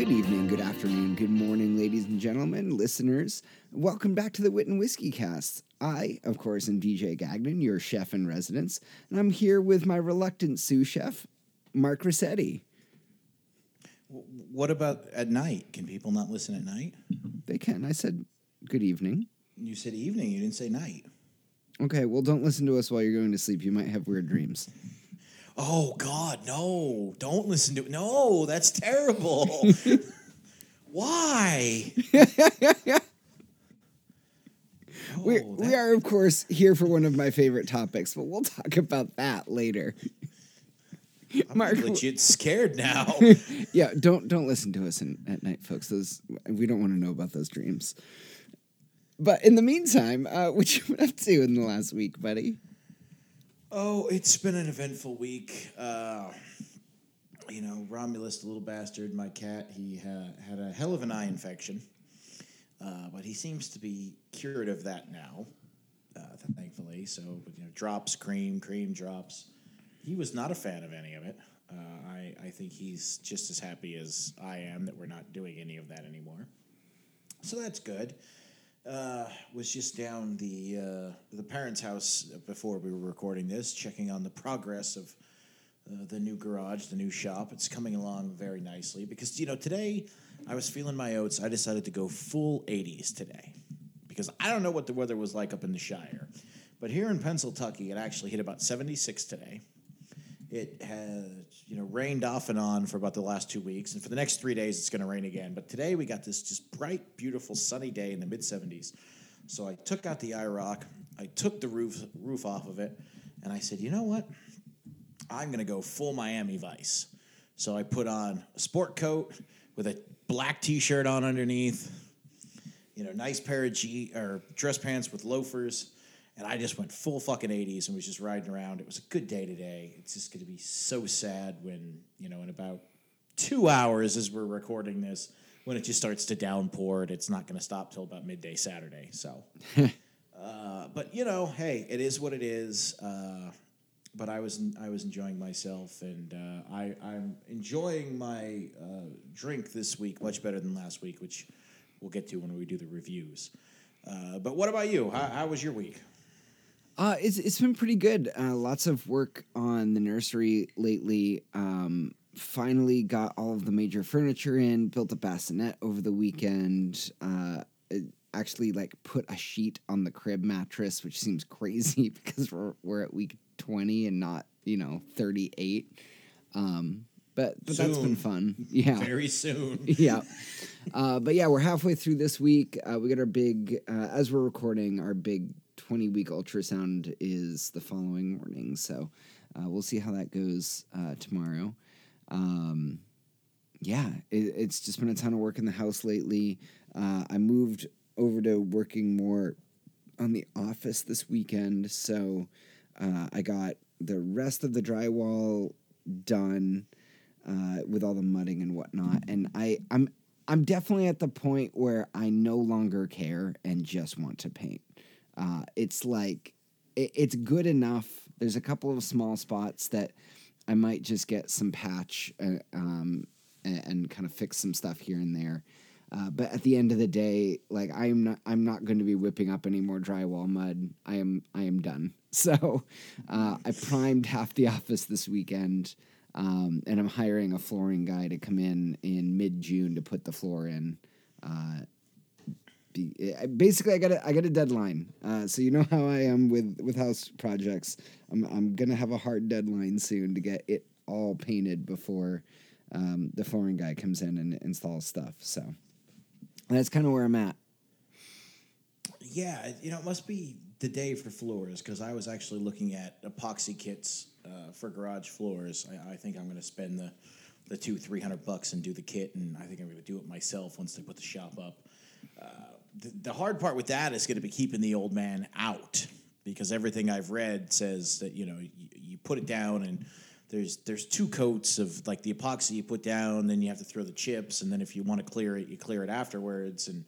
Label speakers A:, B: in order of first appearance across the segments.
A: good evening, good afternoon, good morning, ladies and gentlemen, listeners. Welcome back to the Wit and Whiskey Cast. I, of course, am DJ Gagnon, your chef in residence, and I'm here with my reluctant sous chef, Mark Rossetti.
B: What about at night? Can people not listen at night?
A: They can. I said good evening.
B: You said evening. You didn't say night.
A: Okay, well, don't listen to us while you're going to sleep. You might have weird dreams.
B: Oh God, no! Don't listen to it. No, that's terrible. Why? Oh,
A: we
B: that-
A: are, of course, here for one of my favorite topics, but we'll talk about that later.
B: I'm
A: Mark,
B: legit scared now.
A: yeah, don't don't listen to us in, at night, folks. Those we don't want to know about those dreams. But in the meantime, uh, what you been up to in the last week, buddy?
B: Oh, it's been an eventful week. Uh, you know, Romulus, the little bastard, my cat, he ha- had a hell of an eye infection, uh, but he seems to be cured of that now, uh, thankfully. So, you know, drops, cream, cream, drops. He was not a fan of any of it. Uh, I, I think he's just as happy as I am that we're not doing any of that anymore. So that's good. Uh, was just down the uh, the parents' house before we were recording this, checking on the progress of uh, the new garage, the new shop. It's coming along very nicely because you know today I was feeling my oats. I decided to go full 80s today because I don't know what the weather was like up in the Shire, but here in Pennsylvania it actually hit about 76 today. It has, you know, rained off and on for about the last two weeks, and for the next three days, it's going to rain again. But today we got this just bright, beautiful, sunny day in the mid 70s. So I took out the IROC, I took the roof roof off of it, and I said, you know what? I'm going to go full Miami Vice. So I put on a sport coat with a black T-shirt on underneath, you know, nice pair of G or dress pants with loafers, and I just went full fucking 80s and was just riding around. It was a good day today. It's just going to be so sad when, you know, in about two hours as we're recording this, when it just starts to downpour and it's not going to stop till about midday Saturday. So, uh, but you know, hey, it is what it is. Uh, but I was I was enjoying myself, and uh, I I'm enjoying my uh, drink this week much better than last week, which we'll get to when we do the reviews. Uh, but what about you? How, how was your week?
A: Uh, it's it's been pretty good. Uh, lots of work on the nursery lately. Um, finally got all of the major furniture in. Built a bassinet over the weekend. Uh, actually, like put a sheet on the crib mattress, which seems crazy because we're we're at week twenty and not you know thirty eight. Um, but but that's been fun. Yeah
B: Very soon.
A: yeah. Uh, but yeah, we're halfway through this week. Uh, we got our big, uh, as we're recording, our big 20 week ultrasound is the following morning. So uh, we'll see how that goes uh, tomorrow. Um, yeah, it, it's just been a ton of work in the house lately. Uh, I moved over to working more on the office this weekend. So uh, I got the rest of the drywall done uh, with all the mudding and whatnot. And I, I'm I'm definitely at the point where I no longer care and just want to paint. Uh, it's like it, it's good enough. There's a couple of small spots that I might just get some patch uh, um, and, and kind of fix some stuff here and there. Uh, but at the end of the day, like I'm not, I'm not going to be whipping up any more drywall mud. I am, I am done. So uh, I primed half the office this weekend, um, and I'm hiring a flooring guy to come in in mid June to put the floor in. Uh, be, I- basically, I got a, I got a deadline. Uh, so you know how I am with with house projects. I'm I'm gonna have a hard deadline soon to get it all painted before um, the flooring guy comes in and installs stuff. So that's kind of where I'm at.
B: Yeah, you know, it must be the day for floors because I was actually looking at epoxy kits uh, for garage floors. I, I think I'm to spend the the two three hundred bucks and do the kit, and I think I'm to do it myself once they put the shop up. Uh, the, hard part with that is going to be keeping the old man out because everything I've read says that you know you, you put it down and there's there's two coats of like the epoxy you put down, then you have to throw the chips, and then if you want to clear it, you clear it afterwards. And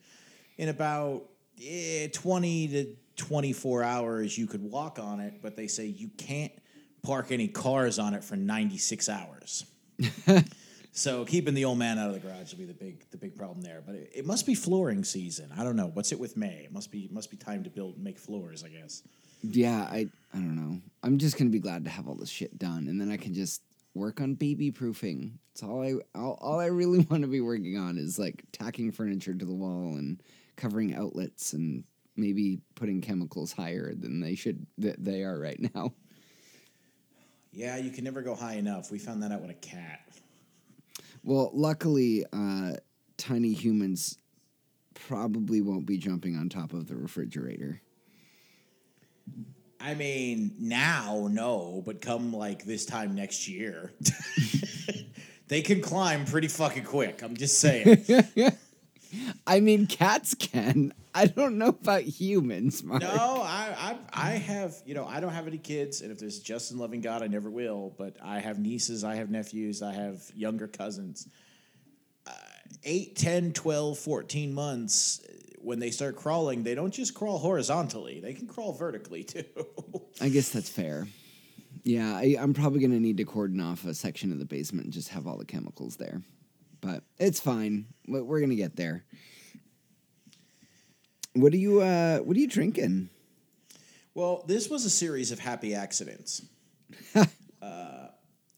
B: in about eh, twenty to twenty four hours, you could walk on it, but they say you can't park any cars on it for ninety six hours. So keeping the old man out of the garage will be the big the big problem there. But it, it must be flooring season. I don't know. What's it with May? It must be must be time to build make floors. I guess.
A: Yeah, I I don't know. I'm just gonna be glad to have all this shit done, and then I can just work on baby proofing. It's all I all, all I really want to be working on is like tacking furniture to the wall and covering outlets and maybe putting chemicals higher than they should that they are right now.
B: Yeah, you can never go high enough. We found that out with a cat.
A: Well, luckily, uh, tiny humans probably won't be jumping on top of the refrigerator.
B: I mean, now no, but come like this time next year, they can climb pretty fucking quick. I'm just saying.
A: I mean, cats can. I don't know about humans, Mark.
B: no, I, I, I have, you know, I don't have any kids, and if there's just in loving God, I never will. But I have nieces, I have nephews, I have younger cousins. Uh, 8, 10, 12, 14 months, when they start crawling, they don't just crawl horizontally, they can crawl vertically too.
A: I guess that's fair. Yeah, I, I'm probably gonna need to cordon off a section of the basement and just have all the chemicals there, but it's fine. We're gonna get there. What are you uh What are you drinking?
B: Well, this was a series of happy accidents. uh,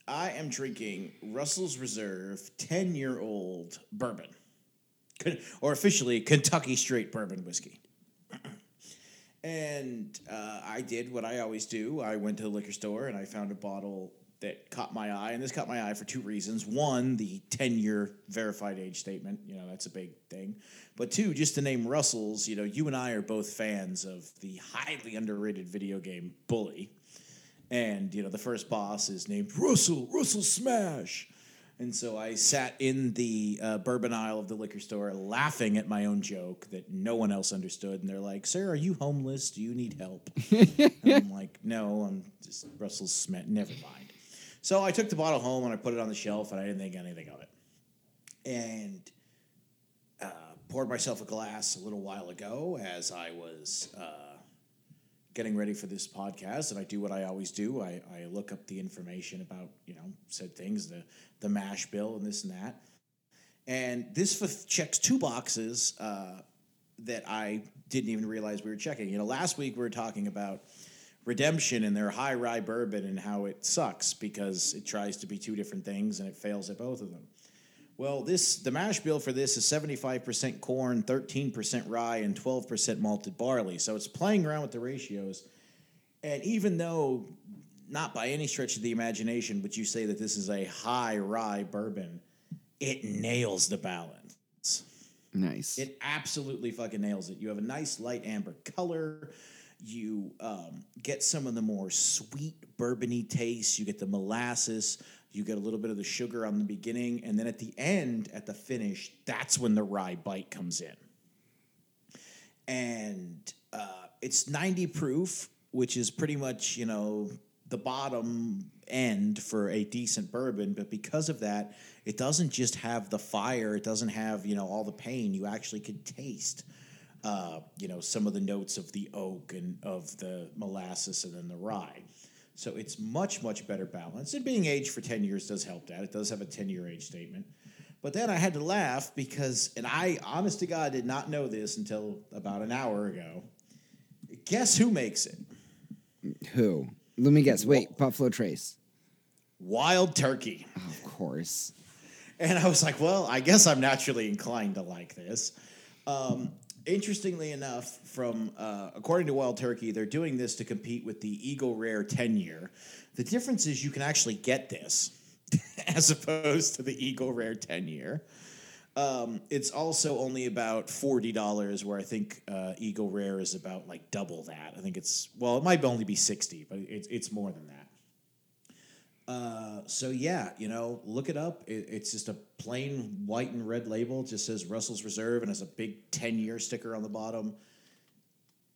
B: I am drinking Russell's Reserve 10 year old bourbon, or officially Kentucky straight bourbon whiskey. and uh, I did what I always do I went to the liquor store and I found a bottle that caught my eye. And this caught my eye for two reasons. One, the 10 year verified age statement, you know, that's a big thing. But two, just to name Russell's, you know, you and I are both fans of the highly underrated video game Bully. And, you know, the first boss is named Russell, Russell Smash. And so I sat in the uh, bourbon aisle of the liquor store laughing at my own joke that no one else understood. And they're like, Sir, are you homeless? Do you need help? and I'm like, No, I'm just Russell Smash. Never mind. So I took the bottle home and I put it on the shelf and I didn't think anything of it. And uh, poured myself a glass a little while ago as I was uh, getting ready for this podcast, and I do what I always do. I, I look up the information about you know said things, the the mash bill and this and that, and this f- checks two boxes uh, that I didn't even realize we were checking. You know, last week we were talking about redemption and their high rye bourbon and how it sucks because it tries to be two different things and it fails at both of them. Well, this the mash bill for this is 75% corn, 13% rye, and 12% malted barley. So it's playing around with the ratios. And even though not by any stretch of the imagination would you say that this is a high rye bourbon, it nails the balance.
A: Nice.
B: It absolutely fucking nails it. You have a nice light amber color. You um, get some of the more sweet bourbony taste. You get the molasses. You get a little bit of the sugar on the beginning, and then at the end, at the finish, that's when the rye bite comes in. And uh, it's 90 proof, which is pretty much you know the bottom end for a decent bourbon. But because of that, it doesn't just have the fire. It doesn't have you know all the pain. You actually could taste. Uh, you know some of the notes of the oak and of the molasses and then the rye. So it's much, much better balanced. And being aged for 10 years does help that. It does have a 10 year age statement. But then I had to laugh because, and I, honest to God, did not know this until about an hour ago. Guess who makes it?
A: Who? Let me guess. Wait, Buffalo Trace.
B: Wild Turkey.
A: Oh, of course.
B: And I was like, well, I guess I'm naturally inclined to like this. Um, interestingly enough, from uh, according to Wild Turkey, they're doing this to compete with the Eagle Rare 10 year. The difference is you can actually get this as opposed to the Eagle Rare 10 year. Um, it's also only about forty dollars, where I think uh, Eagle Rare is about like double that. I think it's well, it might only be sixty, but it's it's more than that. Uh, so yeah, you know, look it up. It, it's just a plain white and red label. It just says Russell's Reserve and has a big ten year sticker on the bottom.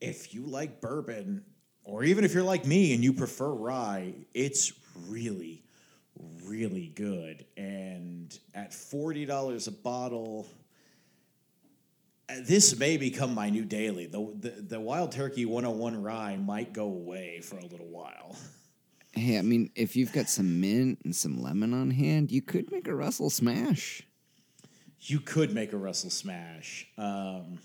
B: If you like bourbon, or even if you're like me and you prefer rye, it's really, really good. And at forty dollars a bottle, this may become my new daily. The, the the Wild Turkey 101 rye might go away for a little while.
A: Hey, I mean, if you've got some mint and some lemon on hand, you could make a Russell smash.
B: You could make a Russell smash, um,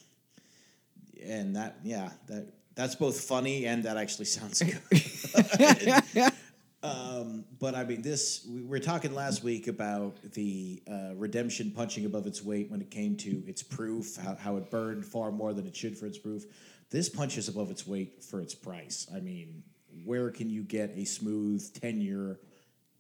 B: and that yeah that that's both funny and that actually sounds good. um, but I mean, this we were talking last week about the uh, redemption punching above its weight when it came to its proof, how, how it burned far more than it should for its proof. This punches above its weight for its price. I mean, where can you get a smooth ten year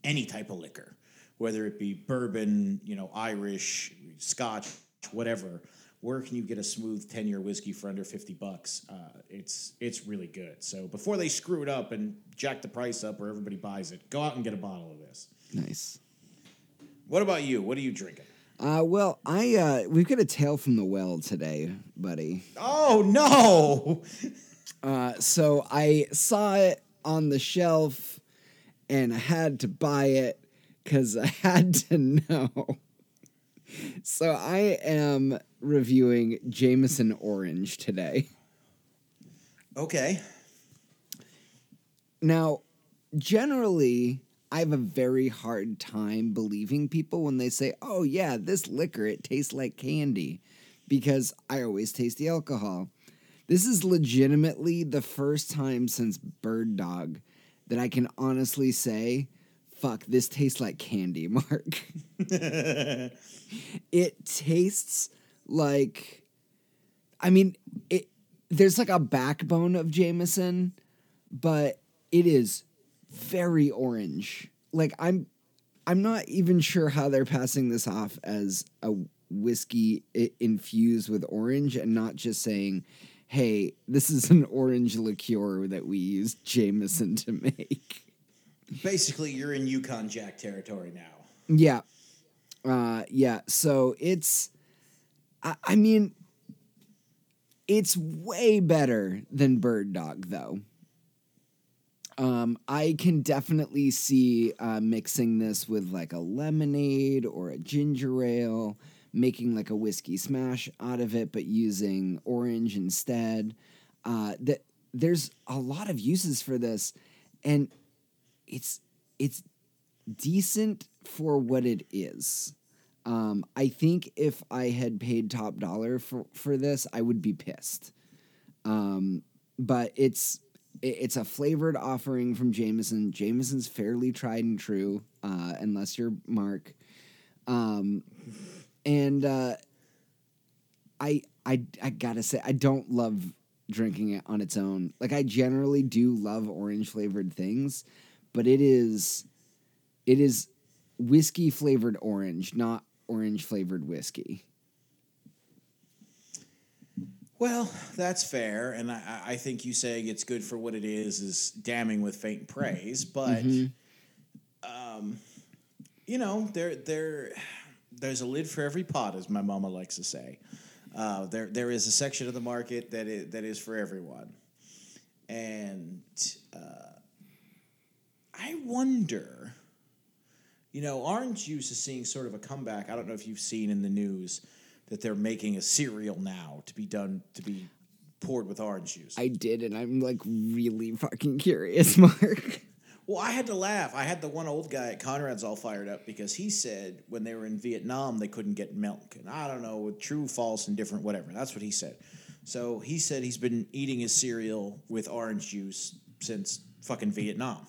B: any type of liquor, whether it be bourbon, you know, Irish, Scotch, whatever? Where can you get a smooth ten year whiskey for under fifty bucks? Uh, it's it's really good. So before they screw it up and jack the price up, or everybody buys it, go out and get a bottle of this.
A: Nice.
B: What about you? What are you drinking?
A: Uh, well, I uh, we've got a tale from the well today, buddy.
B: Oh no!
A: Uh, so I saw it on the shelf, and I had to buy it because I had to know. So I am reviewing Jameson Orange today.
B: Okay.
A: Now, generally, I have a very hard time believing people when they say, "Oh yeah, this liquor it tastes like candy," because I always taste the alcohol. This is legitimately the first time since Bird Dog that I can honestly say, "Fuck, this tastes like candy." Mark, it tastes like, I mean, it. There's like a backbone of Jameson, but it is very orange. Like I'm I'm not even sure how they're passing this off as a whiskey infused with orange and not just saying, "Hey, this is an orange liqueur that we use Jameson to make."
B: Basically, you're in Yukon Jack territory now.
A: Yeah. Uh yeah, so it's I, I mean it's way better than Bird Dog though. Um, I can definitely see uh, mixing this with like a lemonade or a ginger ale, making like a whiskey smash out of it, but using orange instead. Uh, that there's a lot of uses for this, and it's it's decent for what it is. Um, I think if I had paid top dollar for, for this, I would be pissed. Um, but it's it- it's a flavored offering from Jameson. Jameson's fairly tried and true, uh, unless you're Mark. Um, and uh, I I I gotta say I don't love drinking it on its own. Like I generally do love orange flavored things, but it is it is whiskey flavored orange, not orange flavored whiskey.
B: Well, that's fair, and I, I- think you saying it's good for what it is is damning with faint praise. But, um, you know, there there there's a lid for every pot, as my mama likes to say. Uh, there there is a section of the market that is, that is for everyone, and uh, I wonder. You know, orange juice is seeing sort of a comeback. I don't know if you've seen in the news that they're making a cereal now to be done to be poured with orange juice.
A: I did, and I'm like really fucking curious, Mark.
B: Well, I had to laugh. I had the one old guy at Conrad's all fired up because he said when they were in Vietnam they couldn't get milk, and I don't know, true, false, and different, whatever. That's what he said. So he said he's been eating his cereal with orange juice since fucking Vietnam.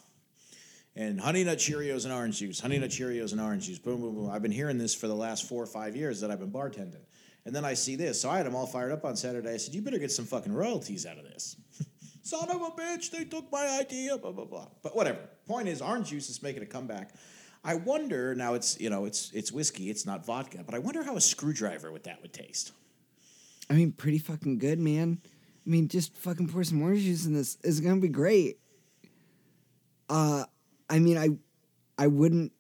B: And Honey Nut Cheerios and orange juice, Honey Nut Cheerios and orange juice, boom, boom, boom. I've been hearing this for the last four or five years that I've been bartending. And then I see this. So I had him all fired up on Saturday. I said, You better get some fucking royalties out of this. Son of a bitch, they took my idea, blah, blah, blah. But whatever. Point is, orange juice is making a comeback. I wonder, now it's, you know, it's it's whiskey, it's not vodka, but I wonder how a screwdriver with that would taste.
A: I mean, pretty fucking good, man. I mean, just fucking pour some orange juice in this. It's gonna be great. Uh, I mean, I, I wouldn't,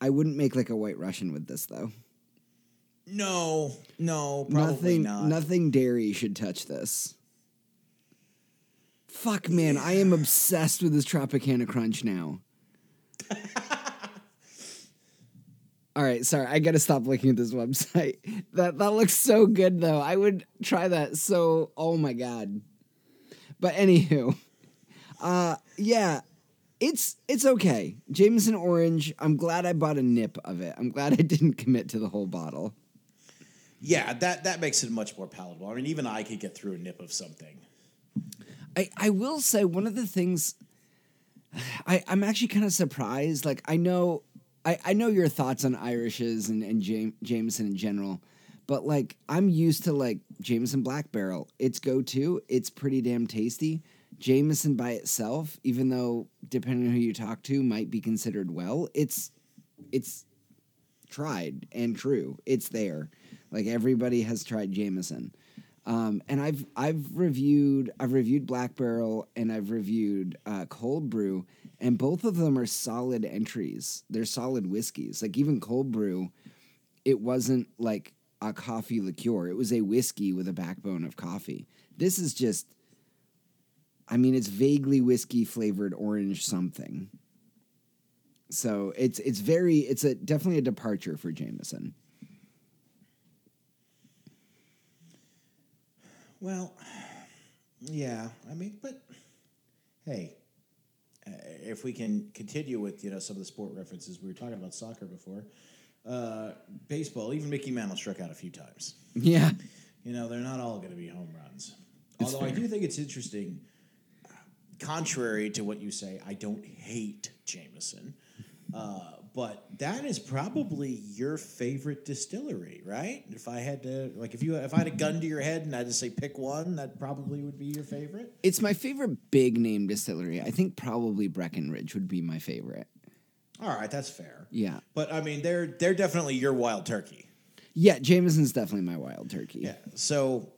A: I wouldn't make like a White Russian with this though.
B: No, no, probably
A: nothing,
B: not.
A: nothing dairy should touch this. Fuck, man, I am obsessed with this Tropicana Crunch now. All right, sorry, I gotta stop looking at this website. That that looks so good though. I would try that. So, oh my god. But anywho, uh, yeah, It's it's okay. Jameson orange. I'm glad I bought a nip of it. I'm glad I didn't commit to the whole bottle.
B: Yeah, that that makes it much more palatable. I mean, even I could get through a nip of something.
A: I, I will say one of the things I, I'm actually kind of surprised. Like I know I, I know your thoughts on Irishes and, and Jam- Jameson in general, but like I'm used to like Jameson Black Barrel. It's go to. It's pretty damn tasty. Jameson by itself, even though depending on who you talk to, might be considered well, it's it's tried and true. It's there. Like everybody has tried Jameson. Um, and I've I've reviewed I've reviewed Black Barrel and I've reviewed uh, Cold Brew, and both of them are solid entries. They're solid whiskeys. Like even Cold Brew, it wasn't like a coffee liqueur. It was a whiskey with a backbone of coffee. This is just, I mean, it's vaguely whiskey flavored orange something. So it's it's very it's a definitely a departure for Jameson.
B: Well, yeah, I mean, but hey, uh, if we can continue with you know some of the sport references, we were talking about soccer before. Uh, baseball, even Mickey Mantle struck out a few times.
A: Yeah.
B: You know, they're not all going to be home runs.
A: It's
B: Although I do think it's interesting. Contrary to what you say, I don't hate Jameson, uh, but that is probably your favorite distillery, right? If I had to, like, if you if I had a gun to your head and I had to say pick one, that probably would be your favorite.
A: It's my favorite big name distillery. I think probably Breckenridge would be my favorite.
B: All right, that's fair.
A: Yeah.
B: But I mean, they're they're definitely your wild turkey.
A: Yeah, Jameson's definitely my wild turkey.
B: Yeah. So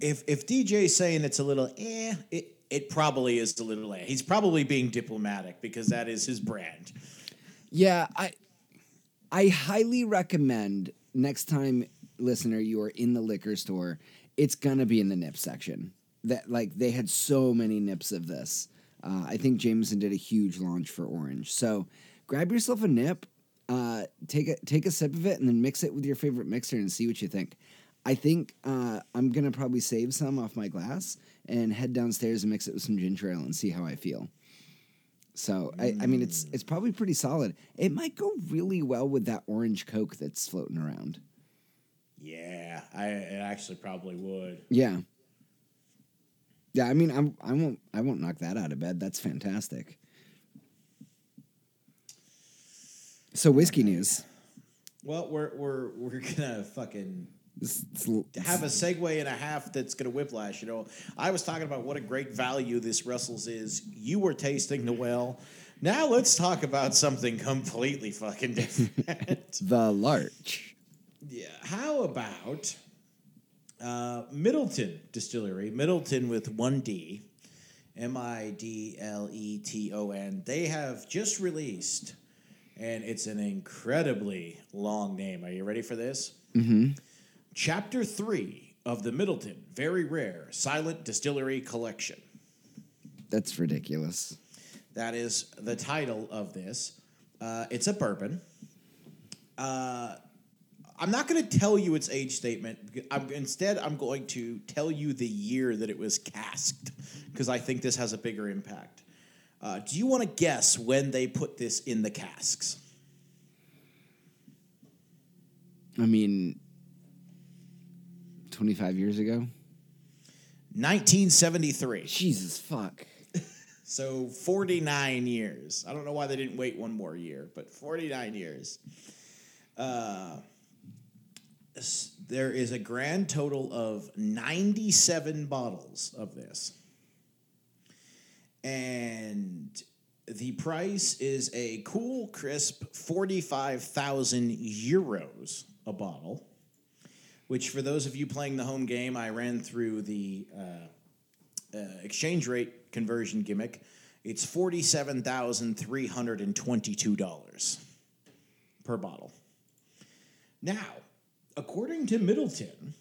B: if if DJ's saying it's a little eh, it it probably is a little eh. He's probably being diplomatic because that is his brand.
A: Yeah, I I highly recommend next time listener you are in the liquor store, it's gonna be in the nip section. That like they had so many nips of this. Uh, I think Jameson did a huge launch for orange. So grab yourself a nip, uh, take a take a sip of it, and then mix it with your favorite mixer and see what you think. I think uh, I'm gonna probably save some off my glass and head downstairs and mix it with some ginger ale and see how I feel. So I, I mean, it's mm. it's probably pretty solid. It might go really well with that orange Coke that's floating around.
B: Yeah, I it actually probably would.
A: Yeah, yeah. I mean, I'm I won't I won't knock that out of bed. That's fantastic. So whiskey news.
B: Well, we're we're we're gonna fucking
A: This- this-
B: have a segue and a half that's gonna whiplash. You know, I was talking about what a great value this Russell's is. You were tasting the well. Now let's talk about something completely fucking different.
A: the Larch.
B: Yeah. How about uh, Midleton Distillery? Midleton with one D, M I D L E T O N. They have just released, and it's an incredibly long name. Are you ready for this? Mm-hmm. Chapter three of the Midleton Very Rare Silent Distillery Collection.
A: That's ridiculous.
B: That is the title of this. Uh, it's a bourbon. Uh, I'm not going to tell you its age statement. I'm, instead, I'm going to tell you the year that it was casked because I think this has a bigger impact. Uh, do you want to guess when they put this in the casks?
A: I mean, 25 years ago.
B: 1973.
A: Jesus fuck.
B: So 49 years. I don't know why they didn't wait one more year, but 49 years. Uh, there is a grand total of 97 bottles of this. And the price is a cool, crisp 45,000 euros a bottle, which for those of you playing the home game, I ran through the. Uh, uh, exchange rate conversion gimmick, it's $47,322 per bottle. Now, according to Midleton,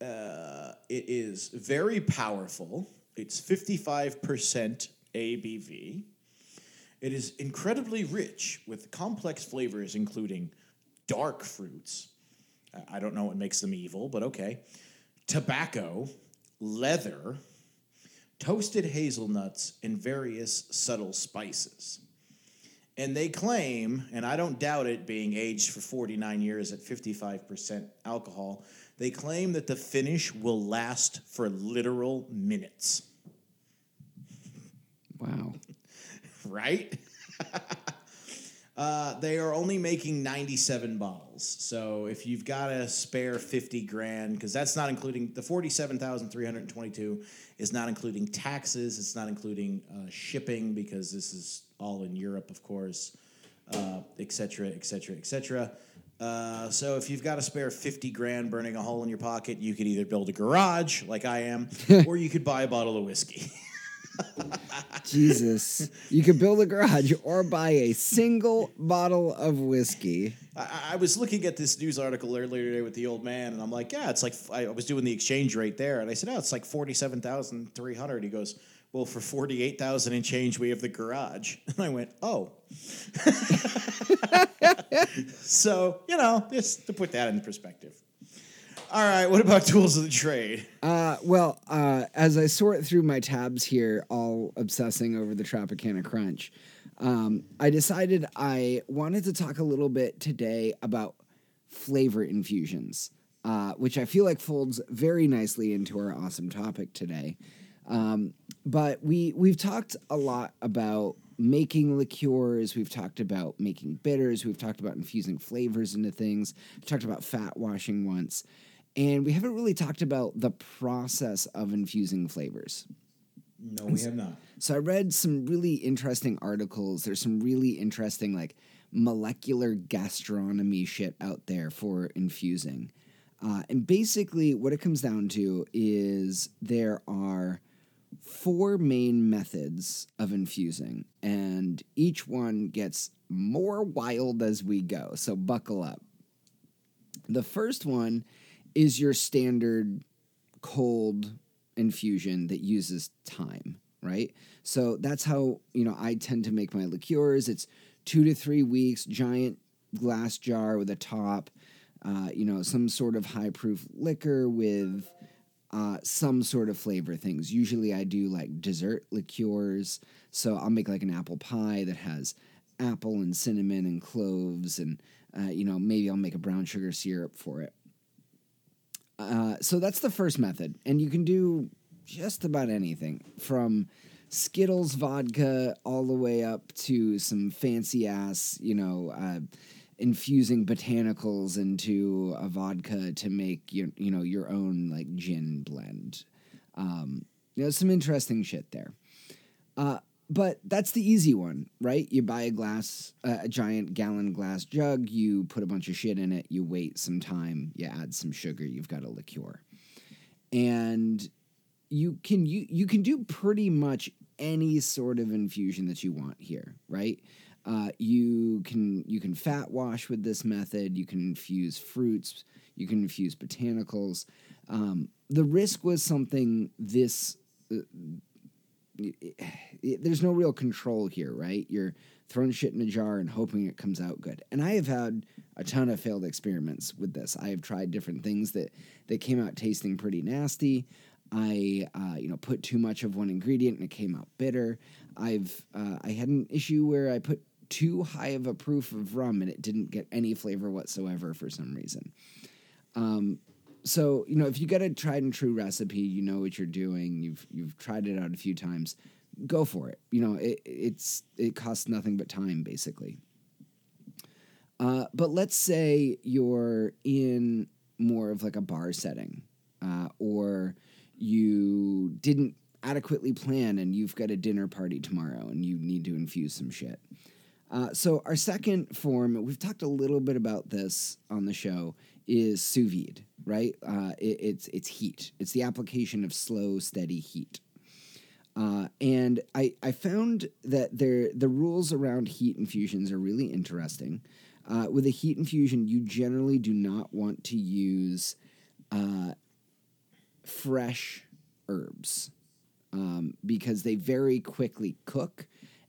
B: uh, it is very powerful. It's 55% ABV. It is incredibly rich with complex flavors, including dark fruits. I- don't know what makes them evil, but okay. Tobacco, leather, toasted hazelnuts, and various subtle spices. And they claim, and I don't doubt it being aged for 49 years at 55% alcohol, they claim that the finish will last for literal minutes.
A: Wow.
B: right? uh, they are only making 97 bottles. So if you've got a spare 50 grand, because that's not including the 47,322 is not including taxes, it's not including uh, shipping, because this is all in Europe, of course, uh, et cetera, et cetera, et cetera. Uh, so if you've got a spare 50 grand burning a hole in your pocket, you could either build a garage like I am, or you could buy a bottle of whiskey.
A: Jesus. You could build a garage or buy a single bottle of whiskey.
B: I, I was looking at this news article earlier today with the old man, and I'm like, yeah, it's like I was doing the exchange rate there, and I said, oh, it's like forty-seven thousand three hundred. He goes, well, for forty-eight thousand and change, we have the garage, and I went, oh. so you know, just to put that in perspective. All right, what about tools of the trade?
A: Uh, well, uh, as I sort through my tabs here, all obsessing over the Tropicana Crunch, um, I decided I wanted to talk a little bit today about flavor infusions, uh, which I feel like folds very nicely into our awesome topic today. Um, but we we've talked a lot about making liqueurs. We've talked about making bitters. We've talked about infusing flavors into things. We've talked about fat washing once. And we haven't really talked about the process of infusing flavors.
B: No, we have not.
A: So I read some really interesting articles. There's some really interesting like molecular gastronomy shit out there for infusing. Uh, and basically, what it comes down to is there are four main methods of infusing, and each one gets more wild as we go. So buckle up. The first one is your standard cold infusion that uses time, right? So that's how, you know, I tend to make my liqueurs. It's two to three weeks, giant glass jar with a top, uh, you know, some sort of high proof liquor with uh, some sort of flavor things. Usually I do like dessert liqueurs. So I'll make like an apple pie that has apple and cinnamon and cloves and, uh, you know, maybe I'll make a brown sugar syrup for it. Uh, so that's the first method, and you can do just about anything from Skittles vodka all the way up to some fancy ass, you know, uh, infusing botanicals into a vodka to make your, you know, your own like gin blend. Um, you know, some interesting shit there. Uh, but that's the easy one, right? You buy a glass, uh, a giant gallon glass jug, you put a bunch of shit in it, you wait some time, you add some sugar, you've got a liqueur. And you can you you can do pretty much any sort of infusion that you want here, right? Uh, you can you can fat wash with this method. You can infuse fruits. You can infuse botanicals. Um, the risk was something this uh, there's no real control here, right? You're throwing shit in a jar and hoping it comes out good. And I have had a ton of failed experiments with this. I have tried different things that that came out tasting pretty nasty. I uh, you know put too much of one ingredient and it came out bitter. I've uh, I had an issue where I put too high of a proof of rum and it didn't get any flavor whatsoever for some reason. Um, so you know if you get a tried and true recipe you know what you're doing you've you've tried it out a few times go for it. You know it, it's it costs nothing but time basically. Uh, but let's say you're in more of like a bar setting uh, or you didn't adequately plan and you've got a dinner party tomorrow and you need to infuse some shit. Uh, so our second form we've talked a little bit about this on the show is sous vide, right? Uh, it, it's it's heat. It's the application of slow, steady heat. Uh, and I, I found that there the rules around heat infusions are really interesting. Uh, with a heat infusion, you generally do not want to use uh, fresh herbs um, because they very quickly cook,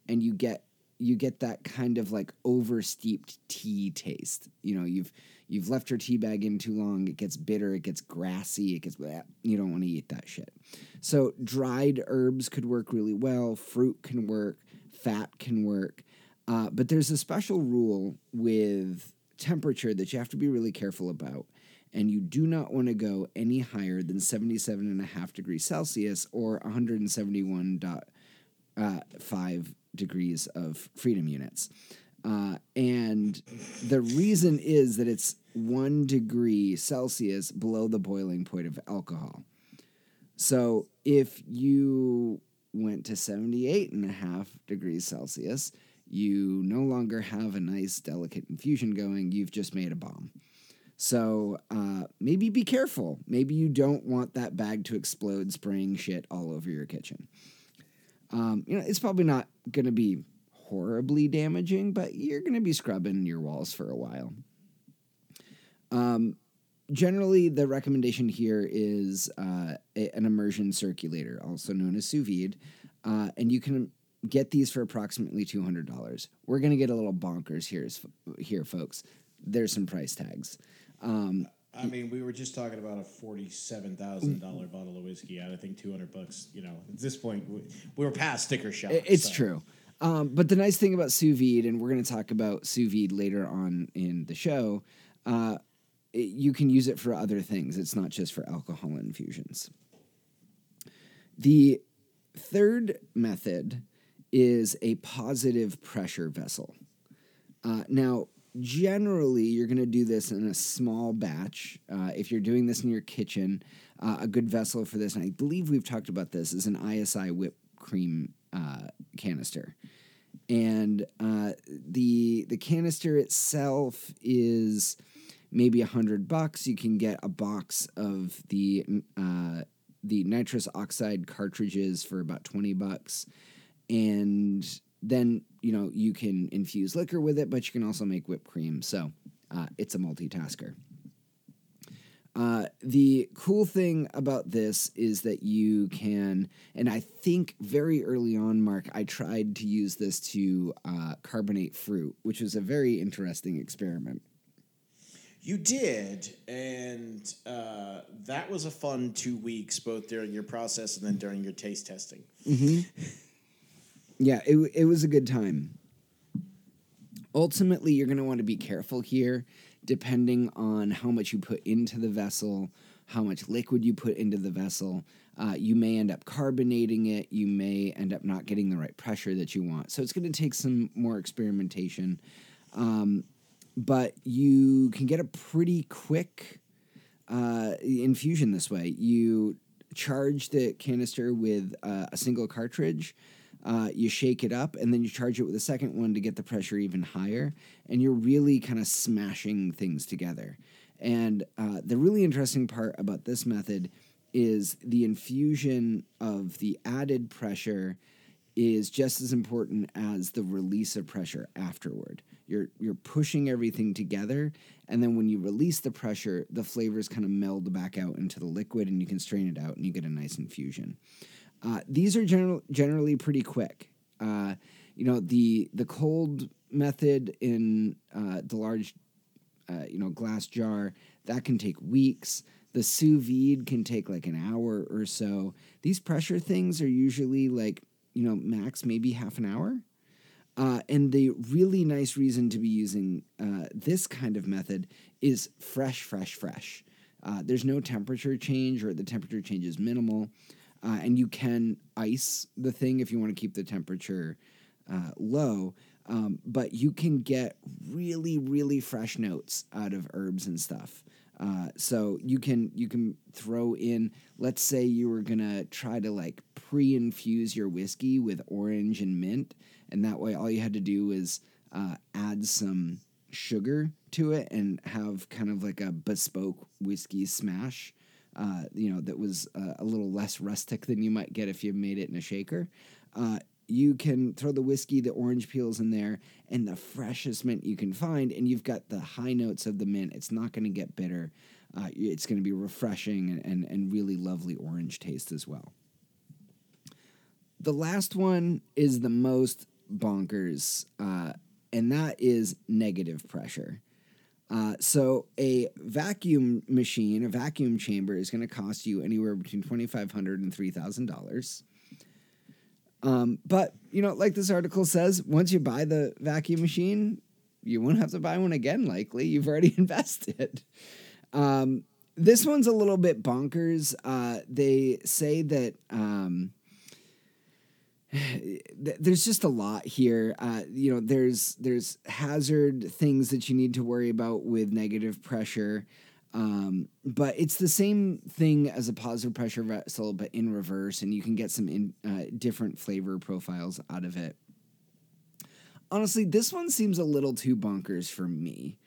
A: and you get you get that kind of like oversteeped tea taste. You know, you've you've left your tea bag in too long. It gets bitter. It gets grassy. It gets bleh, you don't want to eat that shit. So dried herbs could work really well. Fruit can work. Fat can work. Uh, but there's a special rule with temperature that you have to be really careful about. And you do not want to go any higher than 77.5 degrees Celsius or 171.5 uh, degrees of freedom units. Uh, and the reason is that it's one degree Celsius below the boiling point of alcohol. So if you went to 78 and a half degrees Celsius, you no longer have a nice, delicate infusion going. You've just made a bomb. So uh, maybe be careful. Maybe you don't want that bag to explode, spraying shit all over your kitchen. Um, you know, it's probably not going to be horribly damaging, but you're going to be scrubbing your walls for a while. Um, generally, the recommendation here is uh, a, an immersion circulator, also known as sous vide, uh, and you can get these for approximately two hundred dollars. We're going to get a little bonkers here, here, folks. There's some price tags. Um,
B: I mean, we were just talking about a forty-seven thousand dollar bottle of whiskey. At I think two hundred bucks. You know, at this point, we, we were past sticker shock.
A: It's so. true. Um, but the nice thing about sous vide, and we're going to talk about sous vide later on in the show, uh, it, you can use it for other things. It's not just for alcohol infusions. The third method is a positive pressure vessel. Uh, now, generally, you're going to do this in a small batch. Uh, if you're doing this in your kitchen, uh, a good vessel for this, and I believe we've talked about this, is an ISI whipped cream uh, canister. And uh, the the canister itself is maybe a hundred bucks. You can get a box of the uh, the nitrous oxide cartridges for about twenty bucks, and then you know you can infuse liquor with it, but you can also make whipped cream. So uh, it's a multitasker. Uh, the cool thing about this is that you can, and I think very early on, Mark, I tried to use this to uh, carbonate fruit, which was a very interesting experiment.
B: You did, and uh, that was a fun two weeks, both during your process and then during your taste testing.
A: Mm-hmm. yeah, it, it was a good time. Ultimately, you're going to want to be careful here, depending on how much you put into the vessel, how much liquid you put into the vessel. Uh, you may end up carbonating it. You may end up not getting the right pressure that you want. So it's going to take some more experimentation. Um, but you can get a pretty quick uh, infusion this way. You charge the canister with uh, a single cartridge. Uh, you shake it up and then you charge it with a second one to get the pressure even higher. And you're really kind of smashing things together. And uh, the really interesting part about this method is the infusion of the added pressure is just as important as the release of pressure afterward. You're you're pushing everything together, and then when you release the pressure, the flavors kind of meld back out into the liquid, and you can strain it out, and you get a nice infusion. Uh, these are general, generally pretty quick. Uh, you know the the cold method in uh, the large, uh, you know, glass jar that can take weeks. The sous vide can take like an hour or so. These pressure things are usually like you know max maybe half an hour. Uh, and the really nice reason to be using uh, this kind of method is fresh, fresh, fresh. Uh, there's no temperature change, or the temperature change is minimal. Uh, and you can ice the thing if you want to keep the temperature uh, low. Um, but you can get really, really fresh notes out of herbs and stuff. Uh, so you can you can throw in. Let's say you were gonna try to like pre-infuse your whiskey with orange and mint and that way all you had to do was uh, add some sugar to it and have kind of like a bespoke whiskey smash. Uh, you know, that was uh, a little less rustic than you might get if you made it in a shaker. Uh, you can throw the whiskey, the orange peels in there, and the freshest mint you can find, and you've got the high notes of the mint. It's not going to get bitter. Uh, it's going to be refreshing and, and, and really lovely orange taste as well. The last one is the most bonkers, uh, and that is negative pressure. Uh, so a vacuum machine, a vacuum chamber, is going to cost you anywhere between twenty five hundred and three thousand dollars. Um, but you know, like this article says, once you buy the vacuum machine, you won't have to buy one again. Likely, you've already invested. Um, this one's a little bit bonkers. Uh, they say that um, there's just a lot here. Uh, you know, there's there's hazard things that you need to worry about with negative pressure. Um, but it's the same thing as a positive pressure vessel, but in reverse, and you can get some in, uh, different flavor profiles out of it. Honestly, this one seems a little too bonkers for me.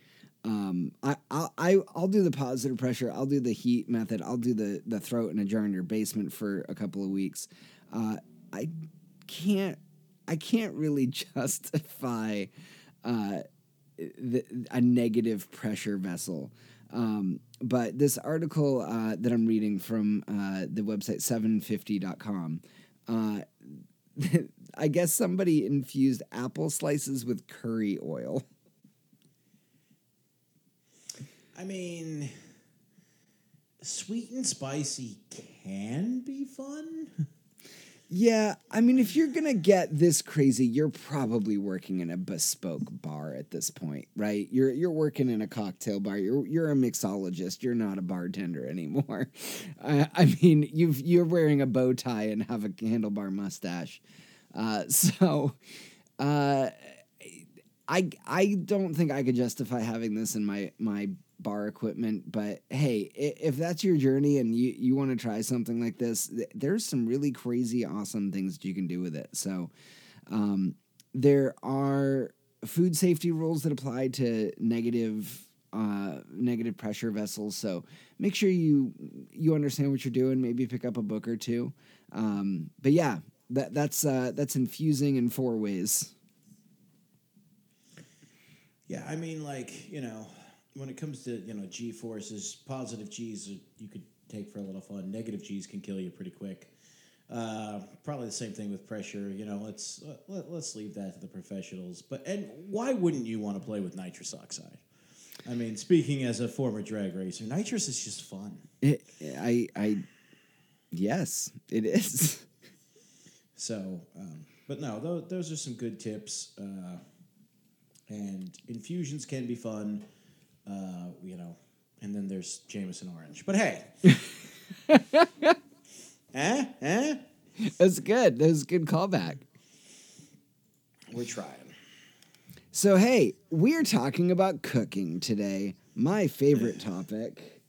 A: Um, I, I'll, I, I'll do the positive pressure. I'll do the heat method. I'll do the, the throat in a jar in your basement for a couple of weeks. Uh, I can't, I can't really justify, uh, the, a negative pressure vessel. Um, but this article uh, that I'm reading from uh, the website 750.com, uh, I guess somebody infused apple slices with curry oil.
B: I mean, sweet and spicy can be fun.
A: Yeah, I mean, if you're gonna get this crazy, you're probably working in a bespoke bar at this point, right? You're you're working in a cocktail bar. You're you're a mixologist. You're not a bartender anymore. I, I mean, you've you're wearing a bow tie and have a handlebar mustache. Uh, so, uh, I I don't think I could justify having this in my my bar equipment. But hey, if that's your journey and you, you want to try something like this, there's some really crazy, awesome things that you can do with it. So um, there are food safety rules that apply to negative uh, negative pressure vessels. So make sure you you understand what you're doing. Maybe pick up a book or two. Um, but yeah, that that's uh, that's infusing in four ways.
B: Yeah, I mean, like you know, when it comes to you know G forces, positive G's you could take for a little fun. Negative G's can kill you pretty quick. Uh, probably the same thing with pressure. You know, let's let, let's leave that to the professionals. But and why wouldn't you want to play with nitrous oxide? I mean, speaking as a former drag racer, nitrous is just fun.
A: It, I I yes, it is.
B: so, um, but no, those, those are some good tips. Uh, and infusions can be fun uh, you know, and then there's Jameson Orange. But hey, eh, eh,
A: that's good. That was a good callback.
B: We're trying.
A: So hey, we're talking about cooking today. My favorite topic.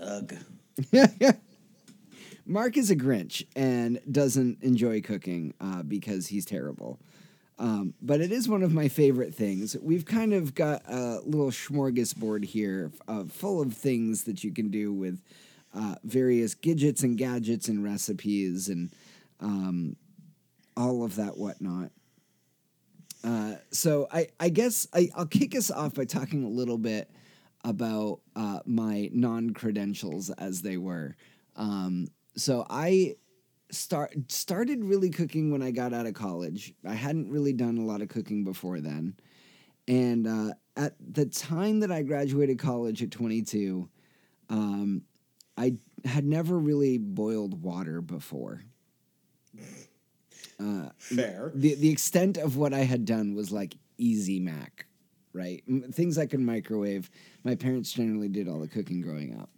B: Ugh.
A: Mark is a Grinch and doesn't enjoy cooking uh, because he's terrible. Um, but it is one of my favorite things. We've kind of got a little smorgasbord here uh, full of things that you can do with uh, various gadgets and gadgets and recipes and um, all of that whatnot. Uh, so I, I guess I, will kick us off by talking a little bit about uh, my non credentials as they were. Um, so I start started really cooking when I got out of college. I hadn't really done a lot of cooking before then, and uh, at the time that I graduated college at 22, um, I had never really boiled water before.
B: Uh, Fair.
A: The the extent of what I had done was like easy mac, right? Things I could microwave. My parents generally did all the cooking growing up.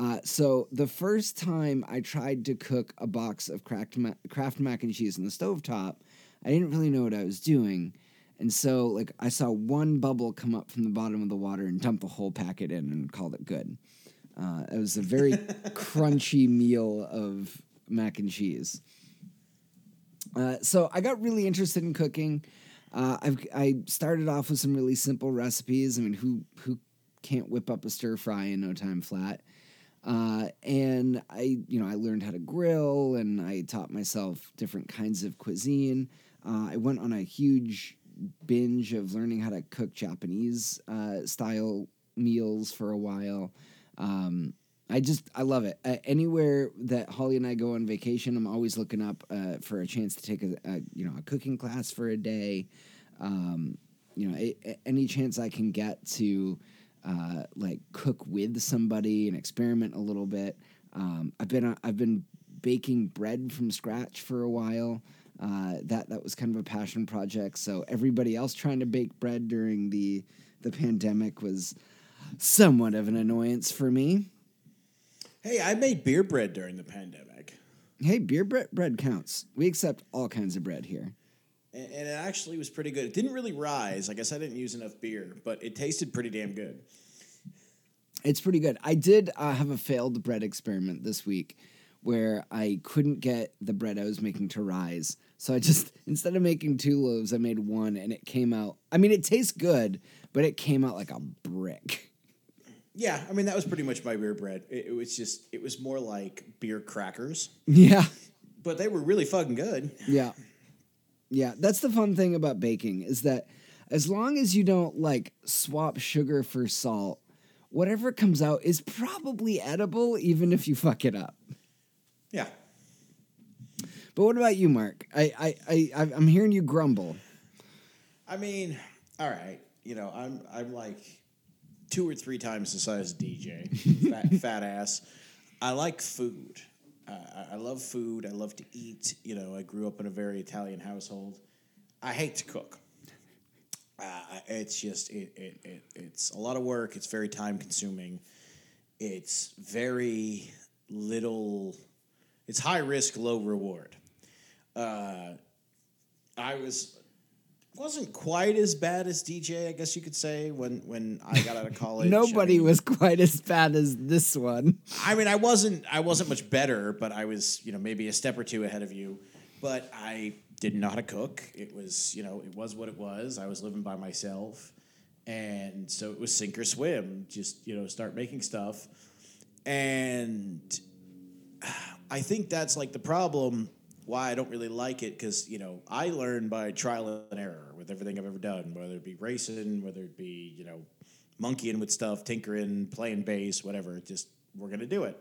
A: Uh, so the first time I tried to cook a box of Kraft, ma- Kraft mac and cheese in the stove top, I didn't really know what I was doing. And so, like, I saw one bubble come up from the bottom of the water and dump the whole packet in and called it good. Uh, it was a very crunchy meal of mac and cheese. Uh, so I got really interested in cooking. Uh, i started off with some really simple recipes. I mean, who who can't whip up a stir fry in no time flat? Uh, and I, you know, I learned how to grill and I taught myself different kinds of cuisine. Uh, I went on a huge binge of learning how to cook Japanese uh, style meals for a while. Um, I just I love it. Uh, anywhere that Holly and I go on vacation, I'm always looking up uh, for a chance to take a, a you know a cooking class for a day. Um, you know, a, a- any chance I can get to uh, like cook with somebody and experiment a little bit. Um, I've been I've been baking bread from scratch for a while. Uh, that that was kind of a passion project. So everybody else trying to bake bread during the the pandemic was somewhat of an annoyance for me.
B: Hey, I made beer bread during the pandemic,
A: Hey, beer bread, bread counts. We accept all kinds of bread here.
B: And, and it actually was pretty good. It didn't really rise. I guess I didn't use enough beer, but it tasted pretty damn good.
A: It's pretty good. I did uh, have a failed bread experiment this week where I couldn't get the bread I was making to rise. So I just, instead of making two loaves, I made one and it came out. I mean, it tastes good, but it came out like a brick.
B: Yeah, I mean that was pretty much my beer bread. It, it was just it was more like beer crackers,
A: Yeah.
B: but they were really fucking good.
A: Yeah. Yeah. That's the fun thing about baking is that as long as you don't like swap sugar for salt, whatever comes out is probably edible, even if you fuck it up.
B: Yeah.
A: But what about you, Mark? I, I, I, I'm hearing you grumble.
B: I mean, all right, you know, I'm I'm like two or three times the size of DJ, fat, fat ass. I like food. I- I love food. I love to eat. You know, I grew up in a very Italian household. I hate to cook. Uh, it's just it, it, it it's a lot of work. It's very time consuming. It's very little. It's high risk, low reward. Uh, I was wasn't quite as bad as DJ, I guess you could say, when when I got out of college. I
A: Nobody
B: mean-
A: was quite as bad as this one.
B: I mean, I wasn't I wasn't much better, but I was, you know, maybe a step or two ahead of you. But I didn't know how to cook. It was, you know, it was what it was. I was living by myself. And so it was sink or swim. Just, you know, start making stuff. And I think that's like the problem why I don't really like it because you know I learn by trial and error with everything I've ever done, whether it be racing, whether it be you know monkeying with stuff, tinkering, playing bass, whatever. Just we're gonna do it,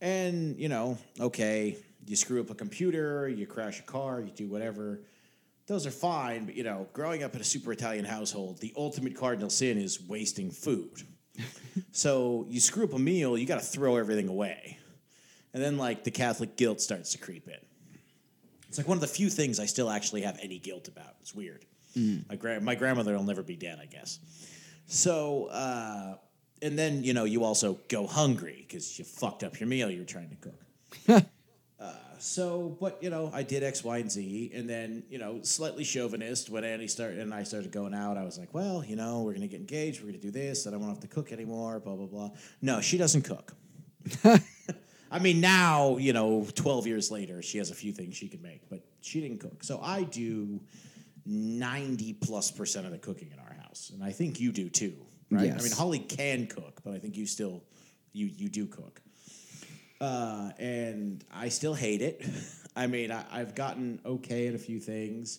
B: and you know, okay, you screw up a computer, you crash a car, you do whatever. Those are fine, but you know, growing up in a super Italian household, the ultimate cardinal sin is wasting food. so you screw up a meal, you got to throw everything away. And then like the Catholic guilt starts to creep in. It's like one of the few things I still actually have any guilt about. It's weird. My gra- my grandmother will never be dead, I guess. So uh, and then you know you also go hungry because you fucked up your meal you're trying to cook. uh, so, but you know, I did X, Y, and Z, and then you know, slightly chauvinist when Annie started and I started going out. I was like, well, you know, we're gonna get engaged, we're gonna do this. I don't want to have to cook anymore. Blah blah blah. No, she doesn't cook. I mean, now, you know, 12 years later, she has a few things she can make, but she didn't cook. So I do 90 plus percent of the cooking in our house. And I think you do too, right? I mean, Holly can cook, but I think you still, you, you do cook. Uh, and I still hate it. I mean, I, I've gotten okay at a few things.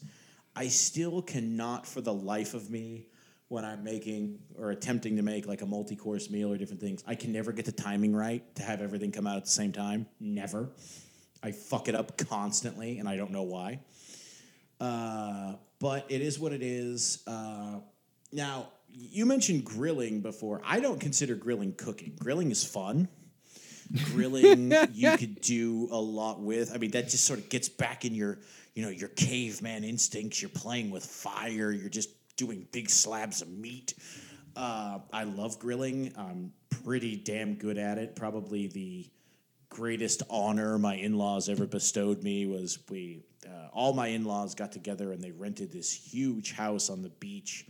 B: I still cannot, for the life of me, when I'm making or attempting to make like a multi course meal or different things, I can never get the timing right to have everything come out at the same time. Never. I fuck it up constantly, and I don't know why. Uh, but it is what it is. Uh, now, you mentioned grilling before. I don't consider grilling cooking. Grilling is fun grilling you could do a lot with i mean that just sort of gets back in your you know your caveman instincts you're playing with fire you're just doing big slabs of meat uh, i love grilling i'm pretty damn good at it probably the greatest honor my in-laws ever bestowed me was we uh, all my in-laws got together and they rented this huge house on the beach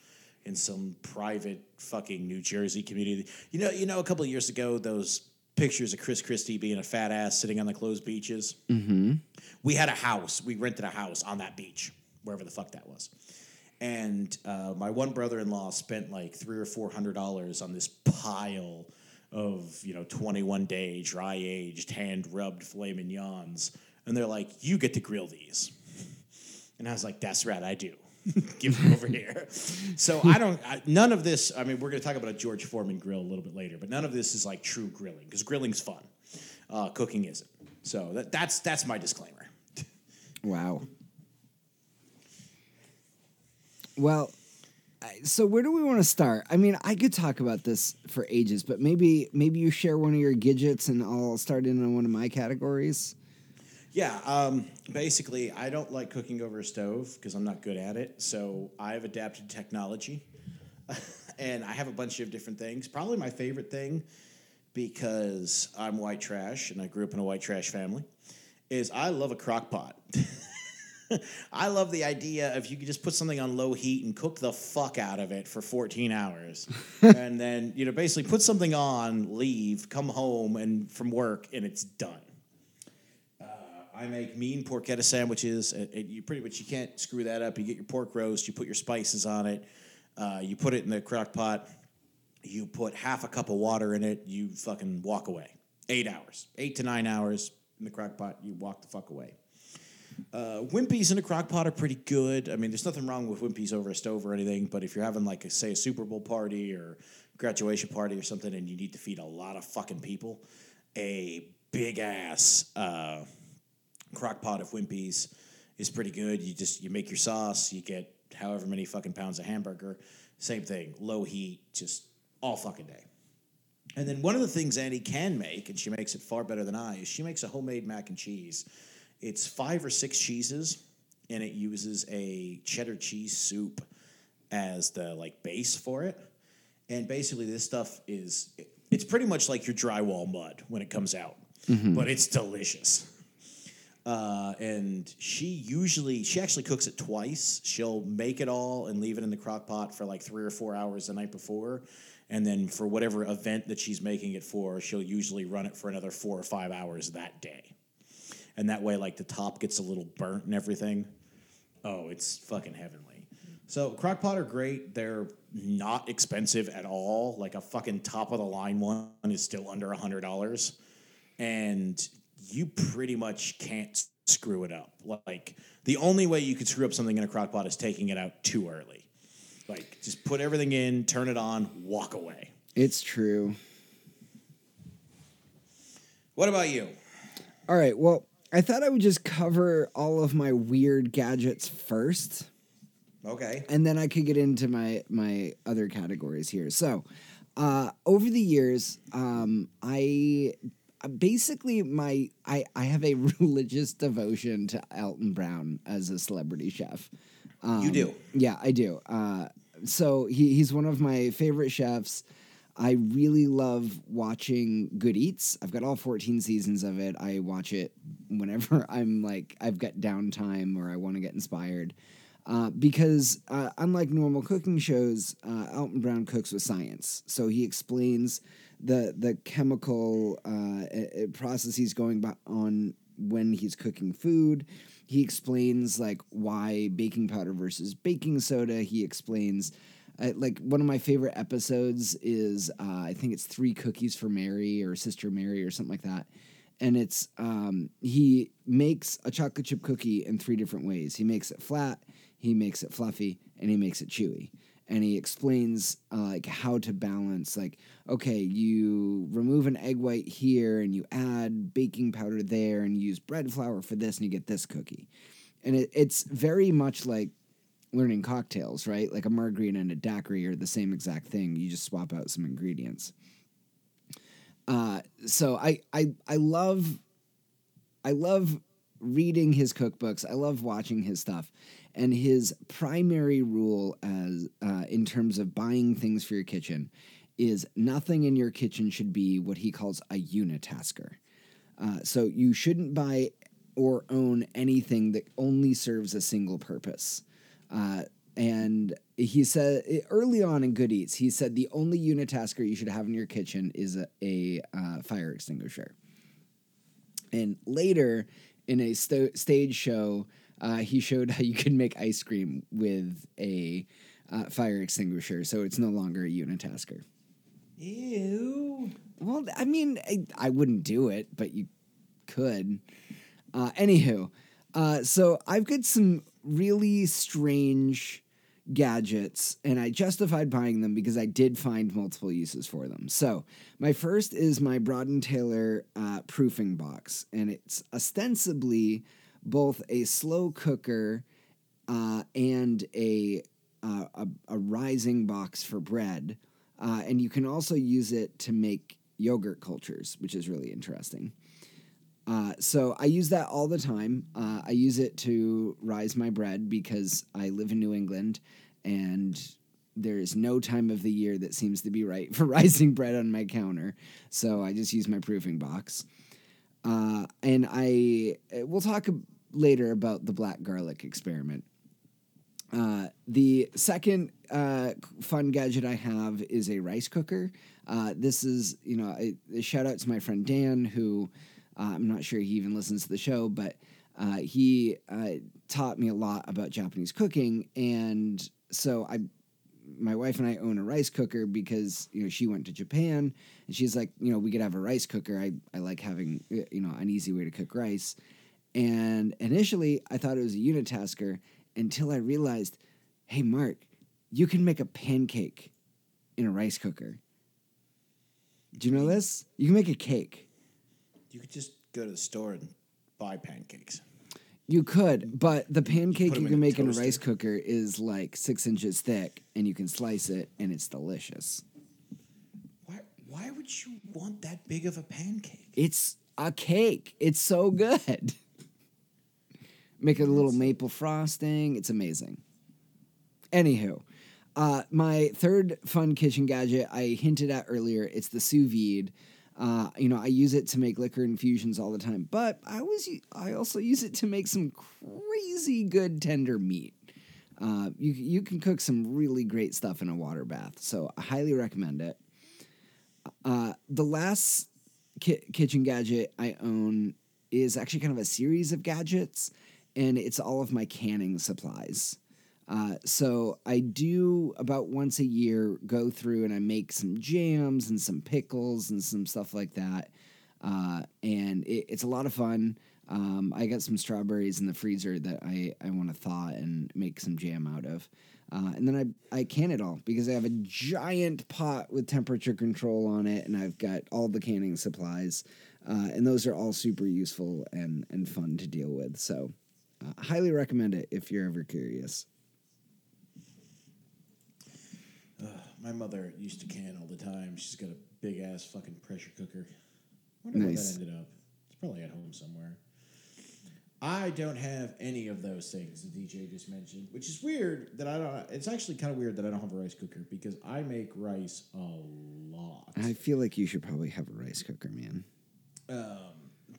B: in some private fucking New Jersey community. You know, you know, a couple of years ago, those pictures of Chris Christie being a fat ass sitting on the closed beaches. Mm-hmm. We had a house. We rented a house on that beach, wherever the fuck that was. And uh, my one brother-in-law spent like three or four hundred dollars on this pile of you know twenty-one day dry aged hand rubbed filet mignons, and they're like, "You get to grill these," and I was like, "That's right, I do." Give them over here. So I don't. I, none of this. I mean, we're going to talk about a George Foreman grill a little bit later, but none of this is like true grilling because grilling's fun. Uh, cooking isn't. So that, that's that's my disclaimer.
A: Wow. Well, so where do we want to start? I mean, I could talk about this for ages, but maybe maybe you share one of your gadgets and I'll start in on one of my categories.
B: Yeah, um, basically, I don't like cooking over a stove because I'm not good at it. So I've adapted technology, and I have a bunch of different things. Probably my favorite thing, because I'm white trash and I grew up in a white trash family, is I love a crock pot. I love the idea of you could just put something on low heat and cook the fuck out of it for 14 hours. and then, you know, basically put something on, leave, come home and from work, and it's done. I make mean porchetta sandwiches. It, it- you pretty much you can't screw that up. You get your pork roast, you put your spices on it, uh, you put it in the crock pot, you put half a cup of water in it, you fucking walk away. Eight hours, eight to nine hours in the crock pot, you walk the fuck away. Uh, in a crock pot are pretty good. I mean, there's nothing wrong with Wimpies over a stove or anything, but if you're having like a, say a Super Bowl party or graduation party or something, and you need to feed a lot of fucking people, a big ass uh, crock pot of Wimpies is pretty good. You just you make your sauce, you get however many fucking pounds of hamburger. Same thing, low heat, just all fucking day. And then one of the things Annie can make, and she makes it far better than I, is she makes a homemade mac and cheese. It's five or six cheeses, and it uses a cheddar cheese soup as the like base for it. And basically, this stuff is it's pretty much like your drywall mud when it comes out, but it's delicious. Uh, and she usually she actually cooks it twice. She'll make it all and leave it in the crock pot for like three or four hours the night before, and then for whatever event that she's making it for, she'll usually run it for another four or five hours that day. And that way, like the top gets a little burnt and everything. Oh, it's fucking heavenly. So crock pot are great. They're not expensive at all. Like a fucking top of the line one is still under a hundred dollars and you pretty much can't screw it up. Like the only way you could screw up something in a crock pot is taking it out too early. Like just put everything in, turn it on, walk away.
A: It's true.
B: What about you?
A: All right. Well, I thought I would just cover all of my weird gadgets first.
B: Okay.
A: and then I could get into my my other categories here. So, uh, over the years, um, I basically my I I have a religious devotion to Alton Brown as a celebrity chef. Um,
B: You do?
A: yeah, I do. Uh, so he he's one of my favorite chefs. I really love watching Good Eats. I've got all 14 seasons of it. I watch it whenever I'm like I've got downtime or I want to get inspired. Uh, because uh, unlike normal cooking shows, uh, Alton Brown cooks with science. So he explains the the chemical uh, uh, processes going on when he's cooking food. He explains like why baking powder versus baking soda. He explains uh, like one of my favorite episodes is uh, I think it's Three Cookies for Mary or Sister Mary or something like that and it's um, he makes a chocolate chip cookie in three different ways. He makes it flat, he makes it fluffy, and he makes it chewy. And he explains uh, like how to balance. Like, okay, you remove an egg white here, and you add baking powder there, and use bread flour for this, and you get this cookie. And it, it's very much like learning cocktails, right? Like a margarita and a daiquiri are the same exact thing. You just swap out some ingredients. Uh, so I, I I love I love reading his cookbooks. I love watching his stuff, and his primary rule as uh, in terms of buying things for your kitchen is nothing in your kitchen should be what he calls a unitasker. Uh, so you shouldn't buy or own anything that only serves a single purpose. Uh, and he said early on in Good Eats, he said the only unitasker you should have in your kitchen is a, a uh, fire extinguisher. And later in a sto- stage show, uh, he showed how you can make ice cream with a uh, fire extinguisher, so it's no longer a unitasker.
B: Ew.
A: Well, I mean, I, I wouldn't do it, but you could. Uh, anywho, uh, so I've got some really strange gadgets, and I justified buying them because I did find multiple uses for them. So, my first is my Brod Taylor uh, proofing box, and it's ostensibly both a slow cooker uh, and a, uh, a, a rising box for bread, uh, and you can also use it to make yogurt cultures, which is really interesting. Uh, so I use that all the time. Uh, I use it to rise my bread because I live in New England, and there is no time of the year that seems to be right for rising bread on my counter. So I just use my proofing box. Uh, and I we'll talk later about the black garlic experiment. Uh, the second uh, fun gadget I have is a rice cooker. Uh, this is, you know, a, a shout out to my friend Dan, who uh, I'm not sure he even listens to the show, but uh, he uh, taught me a lot about Japanese cooking, and so I, my wife and I own a rice cooker because you know she went to Japan, and she's like, you know, we could have a rice cooker. I I like having you know an easy way to cook rice, and initially I thought it was a unitasker until I realized, hey Mark, you can make a pancake in a rice cooker. Do you know this? You can make a cake.
B: You could just go to the store and buy pancakes.
A: You could, but the pancake
B: 'em
A: you can make in a rice cooker is like six inches thick, and you can slice it, and it's delicious.
B: Why? Why would you want that big of a pancake?
A: It's a cake. It's so good. Make a little maple frosting. It's amazing. Anywho, uh, my third fun kitchen gadget I hinted at earlier. It's the sous vide. Uh, you know, I use it to make liquor infusions all the time, but I was I also use it to make some crazy good tender meat. Uh, you you can cook some really great stuff in a water bath, so I highly recommend it. Uh, the last ki- kitchen gadget I own is actually kind of a series of gadgets, and it's all of my canning supplies. Uh, so I do about once a year go through and I make some jams and some pickles and some stuff like that, uh, and it, it's a lot of fun. Um, I got some strawberries in the freezer that I, I want to thaw and make some jam out of. Uh, and then I, I can it all because I have a giant pot with temperature control on it, and I've got all the canning supplies. Uh, and those are all super useful and, and fun to deal with. So, uh, highly recommend it if you're ever curious.
B: My mother used to can all the time. She's got a big ass fucking pressure cooker. Wonder where that ended up. It's probably at home somewhere. I don't have any of those things that DJ just mentioned, which is weird that I don't. It's actually kind of weird that I don't have a rice cooker because I make rice a lot.
A: I feel like you should probably have a rice cooker, man.
B: Um,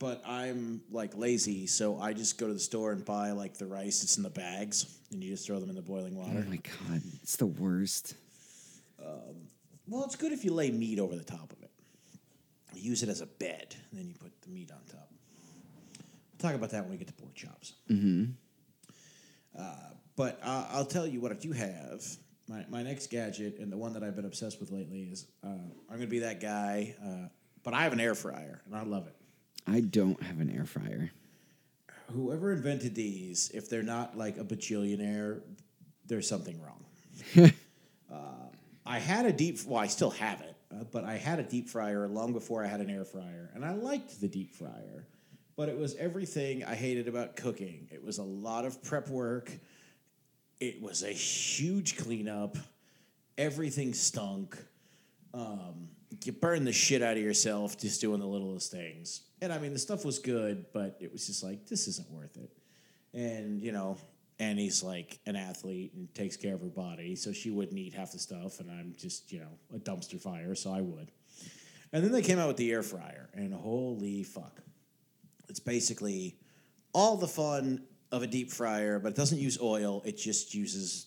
B: but I'm like lazy, so I just go to the store and buy like the rice that's in the bags, and you just throw them in the boiling water.
A: Oh my god, it's the worst.
B: Well, it's good if you lay meat over the top of it. You use it as a bed, and then you put the meat on top. We'll talk about that when we get to pork chops. Mm-hmm. Uh, but uh, I'll tell you what, if you have. My, my next gadget, and the one that I've been obsessed with lately, is uh, I'm going to be that guy, uh, but I have an air fryer, and I love it.
A: I don't have an air fryer.
B: Whoever invented these, if they're not like a bajillionaire, there's something wrong. uh, I had a deep, well, I still have it, uh, but I had a deep fryer long before I had an air fryer, and I liked the deep fryer, but it was everything I hated about cooking. It was a lot of prep work. It was a huge cleanup. Everything stunk. Um, you burn the shit out of yourself just doing the littlest things. And I mean, the stuff was good, but it was just like, this isn't worth it. And, you know, Annie's like an athlete and takes care of her body, so she wouldn't eat half the stuff, and I'm just, you know, a dumpster fire, so I would. And then they came out with the air fryer, and holy fuck. It's basically all the fun of a deep fryer, but it doesn't use oil, it just uses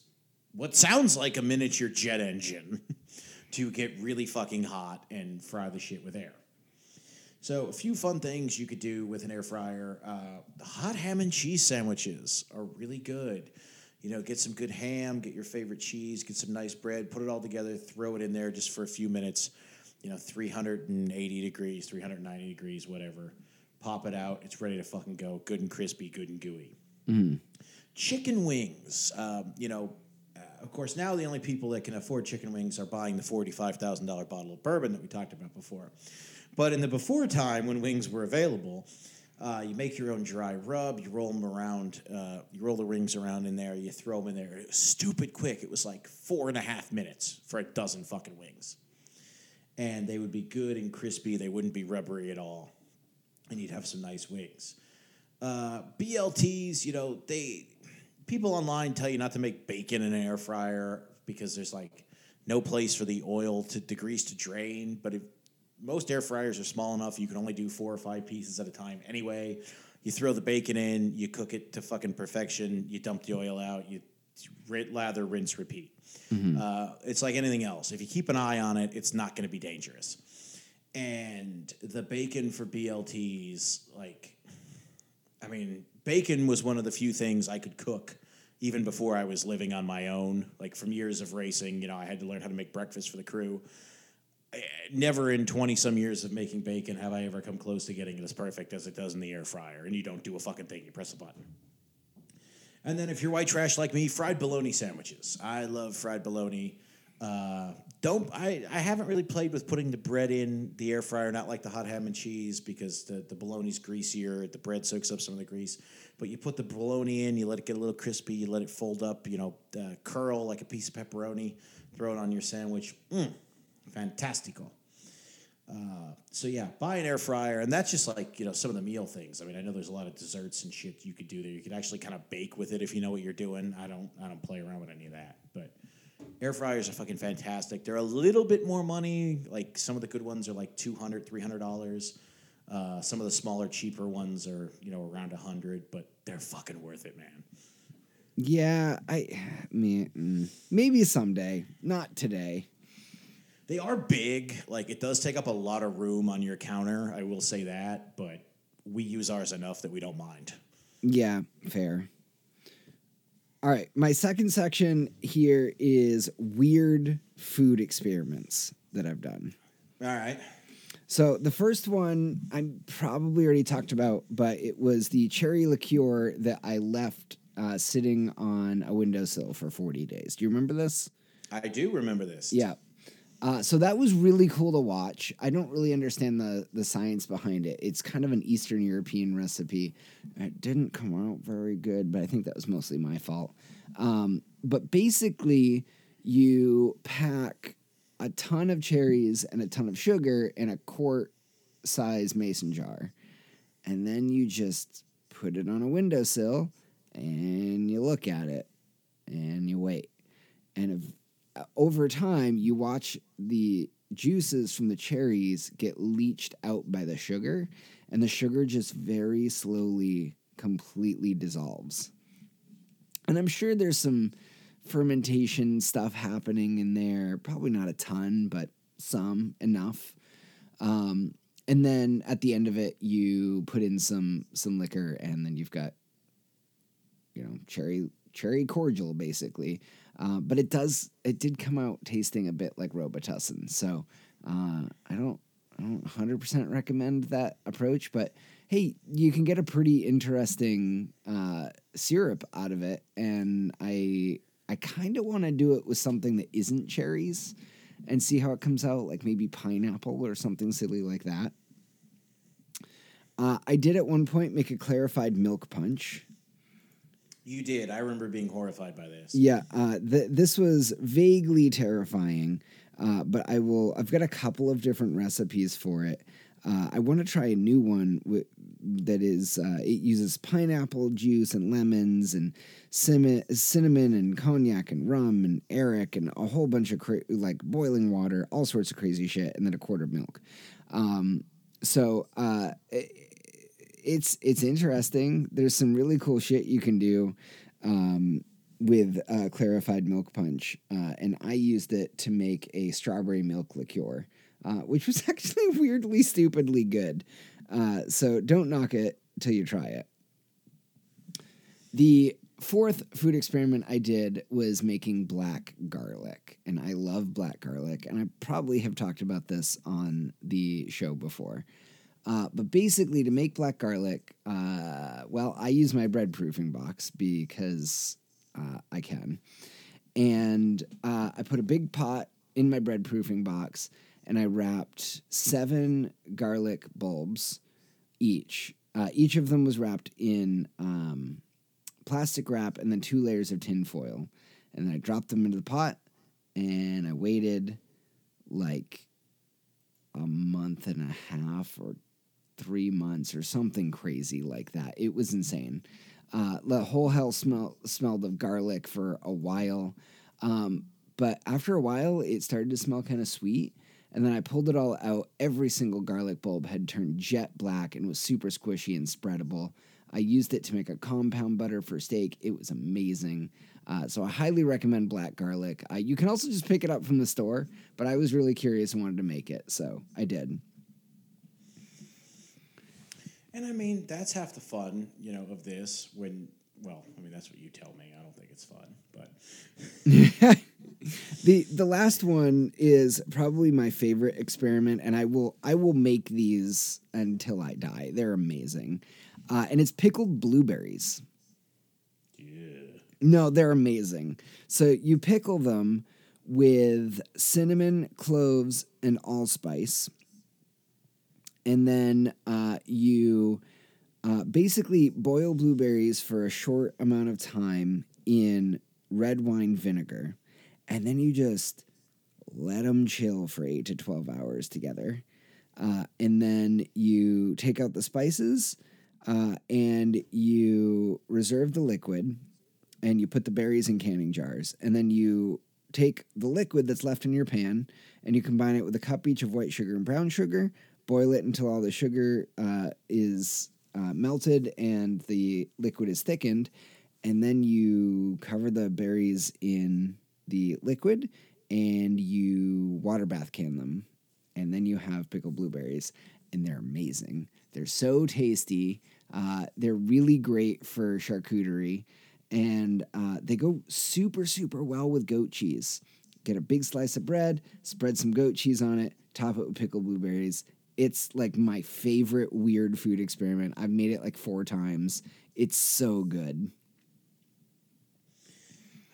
B: what sounds like a miniature jet engine to get really fucking hot and fry the shit with air. So, a few fun things you could do with an air fryer. Uh, the hot ham and cheese sandwiches are really good. You know, get some good ham, get your favorite cheese, get some nice bread, put it all together, throw it in there just for a few minutes. You know, 380 degrees, 390 degrees, whatever. Pop it out. It's ready to fucking go. Good and crispy, good and gooey. chicken wings. Um, you know, uh, of course, now the only people that can afford chicken wings are buying the forty-five thousand dollar bottle of bourbon that we talked about before. But in the before time, when wings were available, uh, you make your own dry rub. You roll them around. Uh, you roll the rings around in there. You throw them in there. It was stupid quick. It was like four and a half minutes for a dozen fucking wings, and they would be good and crispy. They wouldn't be rubbery at all, and you'd have some nice wings. Uh, BLTs, you know, they people online tell you not to make bacon in an air fryer because there's like no place for the oil to degrease to drain. But if most air fryers are small enough, you can only do four or five pieces at a time anyway. You throw the bacon in, you cook it to fucking perfection, you dump the oil out, you lather, rinse, repeat. Uh, it's like anything else. If you keep an eye on it, it's not going to be dangerous. And the bacon for BLTs, like, I mean, bacon was one of the few things I could cook even before I was living on my own. Like from years of racing, you know, I had to learn how to make breakfast for the crew. Never in 20 some years of making bacon have I ever come close to getting it as perfect as it does in the air fryer. And you don't do a fucking thing, you press a button. And then if you're white trash like me, fried bologna sandwiches. I love fried bologna. Uh, don't I, I haven't really played with putting the bread in the air fryer, not like the hot ham and cheese because the, the bologna's greasier, the bread soaks up some of the grease. But you put the bologna in, you let it get a little crispy, you let it fold up, you know, uh, curl like a piece of pepperoni, throw it on your sandwich. Mm, fantastico. Uh, so yeah, buy an air fryer, and that's just like you know some of the meal things. I mean, I know there's a lot of desserts and shit you could do there. You could actually kind of bake with it if you know what you're doing. I don't, I don't play around with any of that, but air fryers are fucking fantastic. They're a little bit more money. Like some of the good ones are like 200 300 dollars. Uh, some of the smaller, cheaper ones are you know around a hundred, but they're fucking worth it, man.
A: Yeah, I me mm, maybe someday, not today.
B: They are big. Like it does take up a lot of room on your counter. I will say that, but we use ours enough that we don't mind.
A: Yeah, fair. All right, my second section here is weird food experiments that I've done.
B: All right.
A: So the first one I probably already talked about, but it was the cherry liqueur that I left uh, sitting on a windowsill for 40 days. Do you remember this?
B: I do remember this.
A: Yeah. Uh, so that was really cool to watch. I don't really understand the the science behind it. It's kind of an Eastern European recipe. It didn't come out very good, but I think that was mostly my fault. Um, but basically, you pack a ton of cherries and a ton of sugar in a quart size mason jar, and then you just put it on a windowsill and you look at it and you wait. And if over time you watch the juices from the cherries get leached out by the sugar and the sugar just very slowly completely dissolves. And i'm sure there's some fermentation stuff happening in there probably not a ton but some enough. Um, and then at the end of it you put in some some liquor and then you've got you know cherry cherry cordial basically uh, but it does it did come out tasting a bit like robitussin. So uh, i don't i don't 100% recommend that approach but hey you can get a pretty interesting uh, syrup out of it. And i i kind of want to do it with something that isn't cherries and see how it comes out like maybe pineapple or something silly like that. Uh, i did at one point make a clarified milk punch
B: You did. I remember being horrified by this.
A: Yeah, uh, th- this was vaguely terrifying, uh, but I will. I've got a couple of different recipes for it. Uh, I want to try a new one wi- that is. Uh, it uses pineapple juice and lemons and cinnamon, cinnamon and cognac and rum and arrack and a whole bunch of cra- like boiling water, all sorts of crazy shit, and then a quart of milk. Um, so uh, it, it's it's interesting. There's some really cool shit you can do um, with uh, clarified milk punch, uh, and I used it to make a strawberry milk liqueur, uh, which was actually weirdly stupidly good. Uh, so don't knock it till you try it. The fourth food experiment I did was making black garlic, and I love black garlic, and I probably have talked about this on the show before. Uh, but basically, to make black garlic, uh, well, I use my bread proofing box because uh, I can. And uh, I put a big pot in my bread proofing box and I wrapped seven garlic bulbs each. Uh, each of them was wrapped in um, plastic wrap and then two layers of tin foil. And then I dropped them into the pot and I waited like a month and a half or three months or something crazy like that. It was insane. Uh, the whole hell smell, smelled of garlic for a while. Um, but after a while, it started to smell kind of sweet. And then I pulled it all out. Every single garlic bulb had turned jet black and was super squishy and spreadable. I used it to make a compound butter for steak. It was amazing. Uh, so I highly recommend black garlic. Uh, you can also just pick it up from the store, but I was really curious and wanted to make it, so I did.
B: And I mean, that's half the fun, you know, of this. When, well, I mean, that's what you tell me. I don't think it's fun, but
A: the the last one is probably my favorite experiment, and I will I will make these until I die. They're amazing, uh, and it's pickled blueberries.
B: yeah.
A: No, they're amazing. So you pickle them with cinnamon, cloves, and allspice. And then uh, you uh, basically boil blueberries for a short amount of time in red wine vinegar. And then you just let them chill for 8 to 12 hours together. Uh, and then you take out the spices uh, and you reserve the liquid and you put the berries in canning jars, and then you take the liquid that's left in your pan and you combine it with a cup each of white sugar and brown sugar. Boil it until all the sugar uh, is uh, melted and the liquid is thickened, and then you cover the berries in the liquid and you water bath can them, and then you have pickled blueberries, and they're amazing. They're so tasty. Uh, they're really great for charcuterie and uh, they go super, super well with goat cheese. Get a big slice of bread, spread some goat cheese on it, top it with pickled blueberries. It's like my favorite weird food experiment. I've made it like four times. It's so good.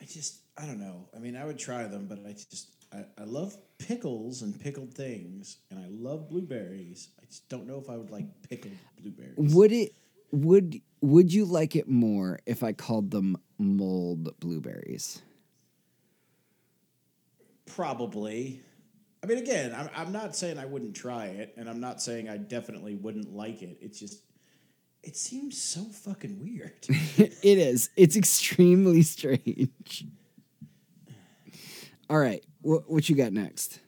B: I just, I don't know. I mean, I would try them, but I just, I, I love pickles and pickled things, and I love blueberries. I just don't know if I would like pickled blueberries.
A: Would it would would you like it more if I called them mold blueberries?
B: Probably. I mean, again, I'm, I'm not saying I wouldn't try it, and I'm not saying I definitely wouldn't like it. It's just, it seems so fucking weird.
A: it is. It's extremely strange. All right, what what you got next?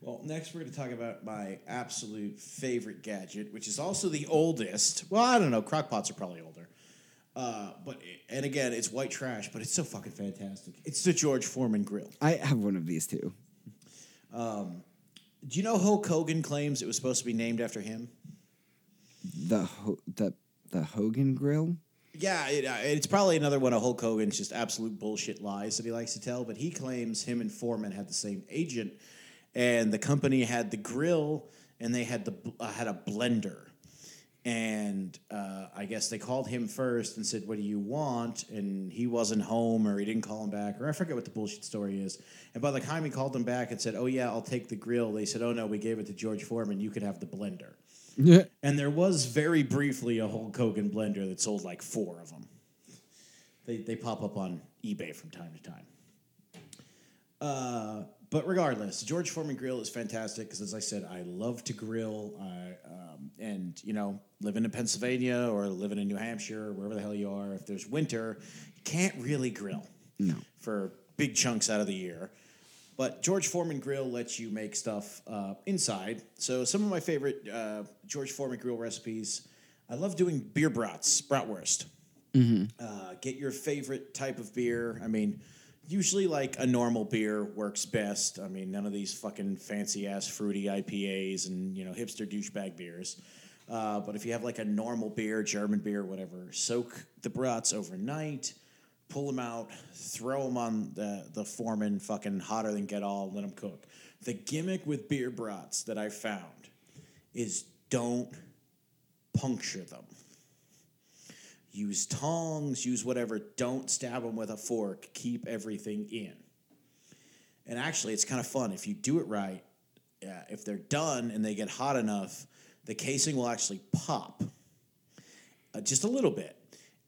B: well, next we're going to talk about my absolute favorite gadget, which is also the oldest. Well, I don't know. Crockpots are probably older. Uh, but and again, it's white trash, but it's so fucking fantastic. It's the George Foreman grill.
A: I have one of these too.
B: Do you know Hulk Hogan claims it was supposed to be named after him?
A: The Ho- the the Hogan grill.
B: Yeah, it, uh, it's probably another one of Hulk Hogan's just absolute bullshit lies that he likes to tell. But he claims him and Foreman had the same agent, and the company had the grill, and they had the uh, had a blender, and uh, I guess they called him first and said, "What do you want?" And he wasn't home, or he didn't call him back, or I forget what the bullshit story is. And by the time he called them back and said, "Oh yeah, I'll take the grill," they said, "Oh no, we gave it to George Foreman. You could have the blender."
A: Yeah.
B: And there was very briefly a Hulk Hogan blender that sold like four of them. They, they pop up on eBay from time to time. Uh, but regardless, George Foreman Grill is fantastic because, as I said, I love to grill. I, um, and, you know, living in Pennsylvania or living in New Hampshire, or wherever the hell you are, if there's winter, you can't really grill
A: No.
B: for big chunks out of the year. But George Foreman Grill lets you make stuff uh, inside. So some of my favorite uh, George Foreman Grill recipes, I love doing beer brats, bratwurst. Uh, get your favorite type of beer. I mean, usually like a normal beer works best. I mean, none of these fucking fancy ass fruity IPAs and you know hipster douchebag beers. Uh, but if you have like a normal beer, German beer, whatever, soak the brats overnight pull them out, throw them on the, the foreman, fucking hotter than get all, let them cook. The gimmick with beer brats that I found is don't puncture them. Use tongs, use whatever. Don't stab them with a fork. Keep everything in. And actually, it's kind of fun if you do it right. Yeah, if they're done and they get hot enough, the casing will actually pop uh, just a little bit.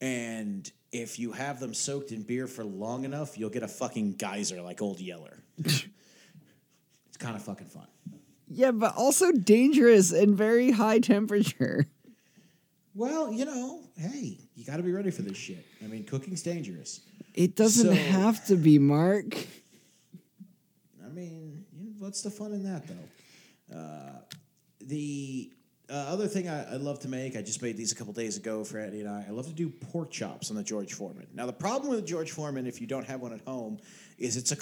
B: And if you have them soaked in beer for long enough, you'll get a fucking geyser like Old Yeller. it's kind of fucking fun.
A: Yeah, but also dangerous and very high temperature.
B: Well, you know, hey, you got to be ready for this shit. I mean, cooking's dangerous.
A: It doesn't
B: So-
A: have to be, Mark.
B: I mean, what's the fun in that, though? Uh, the uh, other thing I, I love to make, I just made these a couple days ago for Eddie and I. I love to do pork chops on the George Foreman. Now, the problem with the George Foreman, if you don't have one at home, is it's a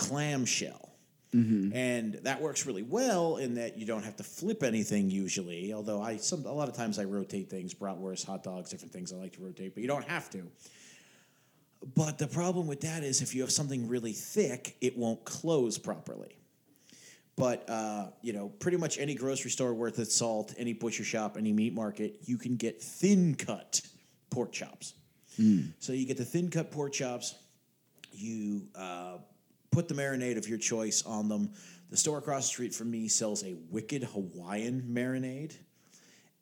B: clamshell. And that works really well in that you don't have to flip anything usually. Although I some a lot of times I rotate things, bratwurst, hot dogs, different things I like to rotate, but you don't have to. But the problem with that is if you have something really thick, it won't close properly. But uh, you know, pretty much any grocery store worth its salt, any butcher shop, any meat market, you can get thin cut pork chops. So you get the thin cut pork chops. You uh, put the marinade of your choice on them. The store across the street from me sells a wicked Hawaiian marinade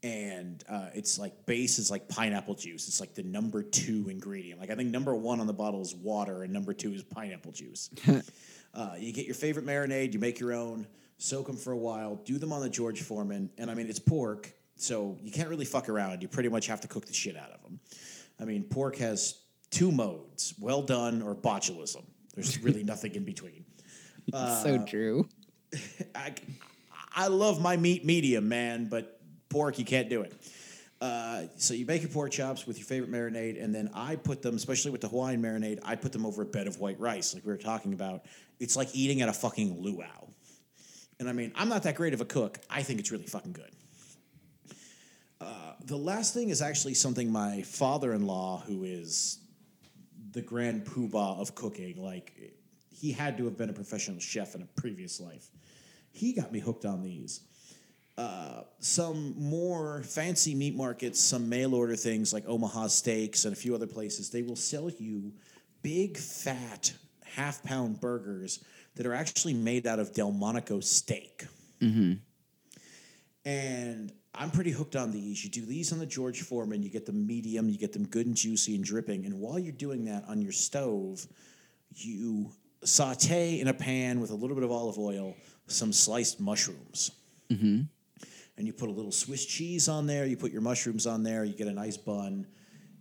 B: and uh, it's like base is like pineapple juice. It's like the number two ingredient. Like I think number one on the bottle is water, and number two is pineapple juice. uh, you get your favorite marinade, you make your own, soak them for a while, do them on the George Foreman, and I mean it's pork, so you can't really fuck around. You pretty much have to cook the shit out of them. I mean pork has two modes: well done or botulism. There's really nothing in between.
A: so true.
B: I, I love my meat medium, man, but pork, you can't do it. Uh, so you make your pork chops with your favorite marinade, and then I put them, especially with the Hawaiian marinade, I put them over a bed of white rice, like we were talking about. It's like eating at a fucking luau. And I mean, I'm not that great of a cook. I think it's really fucking good. Uh, the last thing is actually something my father-in-law, who is the grand poobah of cooking, like he had to have been a professional chef in a previous life. He got me hooked on these. Uh, some more fancy meat markets, some mail order things like Omaha Steaks and a few other places, they will sell you big, fat, half pound burgers that are actually made out of Delmonico steak. And I'm pretty hooked on these. You do these on the George Foreman, you get them medium, you get them good and juicy and dripping. And while you're doing that on your stove, you saute in a pan with a little bit of olive oil some sliced mushrooms. Mm-hmm. And you put a little Swiss cheese on there, you put your mushrooms on there, you get a nice bun,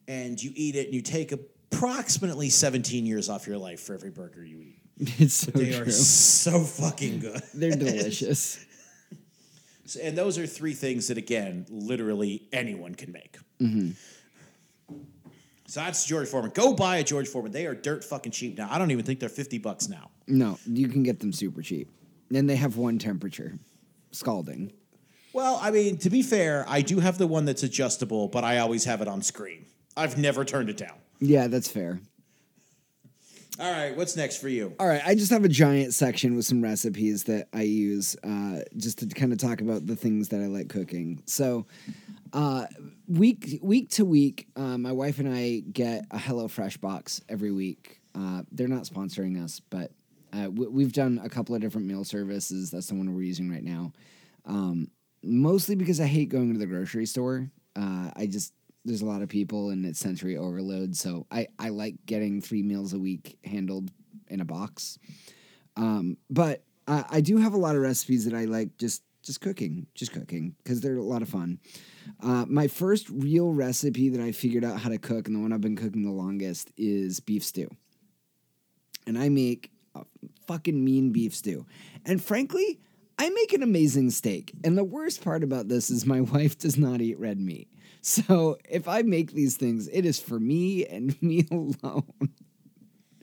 B: and you eat it, and you take approximately 17 years off your life for every burger you eat.
A: It's so
B: They
A: true.
B: are so fucking good.
A: They're delicious.
B: And those are three things that, again, literally anyone can make. Mm-hmm. So that's George Foreman. Go buy a George Foreman. They are dirt fucking cheap now. I don't even think they're 50 bucks now.
A: No, you can get them super cheap. And they have one temperature scalding.
B: Well, I mean, to be fair, I do have the one that's adjustable, but I always have it on screen. I've never turned it down.
A: Yeah, that's fair.
B: All right, what's next for you?
A: All right, I just have a giant section with some recipes that I use uh, just to kind of talk about the things that I like cooking. So, uh, week week to week, uh, my wife and I get a HelloFresh box every week. Uh, they're not sponsoring us, but uh, we, we've done a couple of different meal services. That's the one we're using right now. Um, mostly because I hate going to the grocery store. Uh, I just there's a lot of people and it's sensory overload. So I I like getting three meals a week handled in a box. Um, but I, I do have a lot of recipes that I like just just cooking, just cooking because they're a lot of fun. Uh, my first real recipe that I figured out how to cook and the one I've been cooking the longest is beef stew. And I make a fucking mean beef stew. And frankly, I make an amazing steak. And the worst part about this is my wife does not eat red meat. So if I make these things, it is for me and me alone.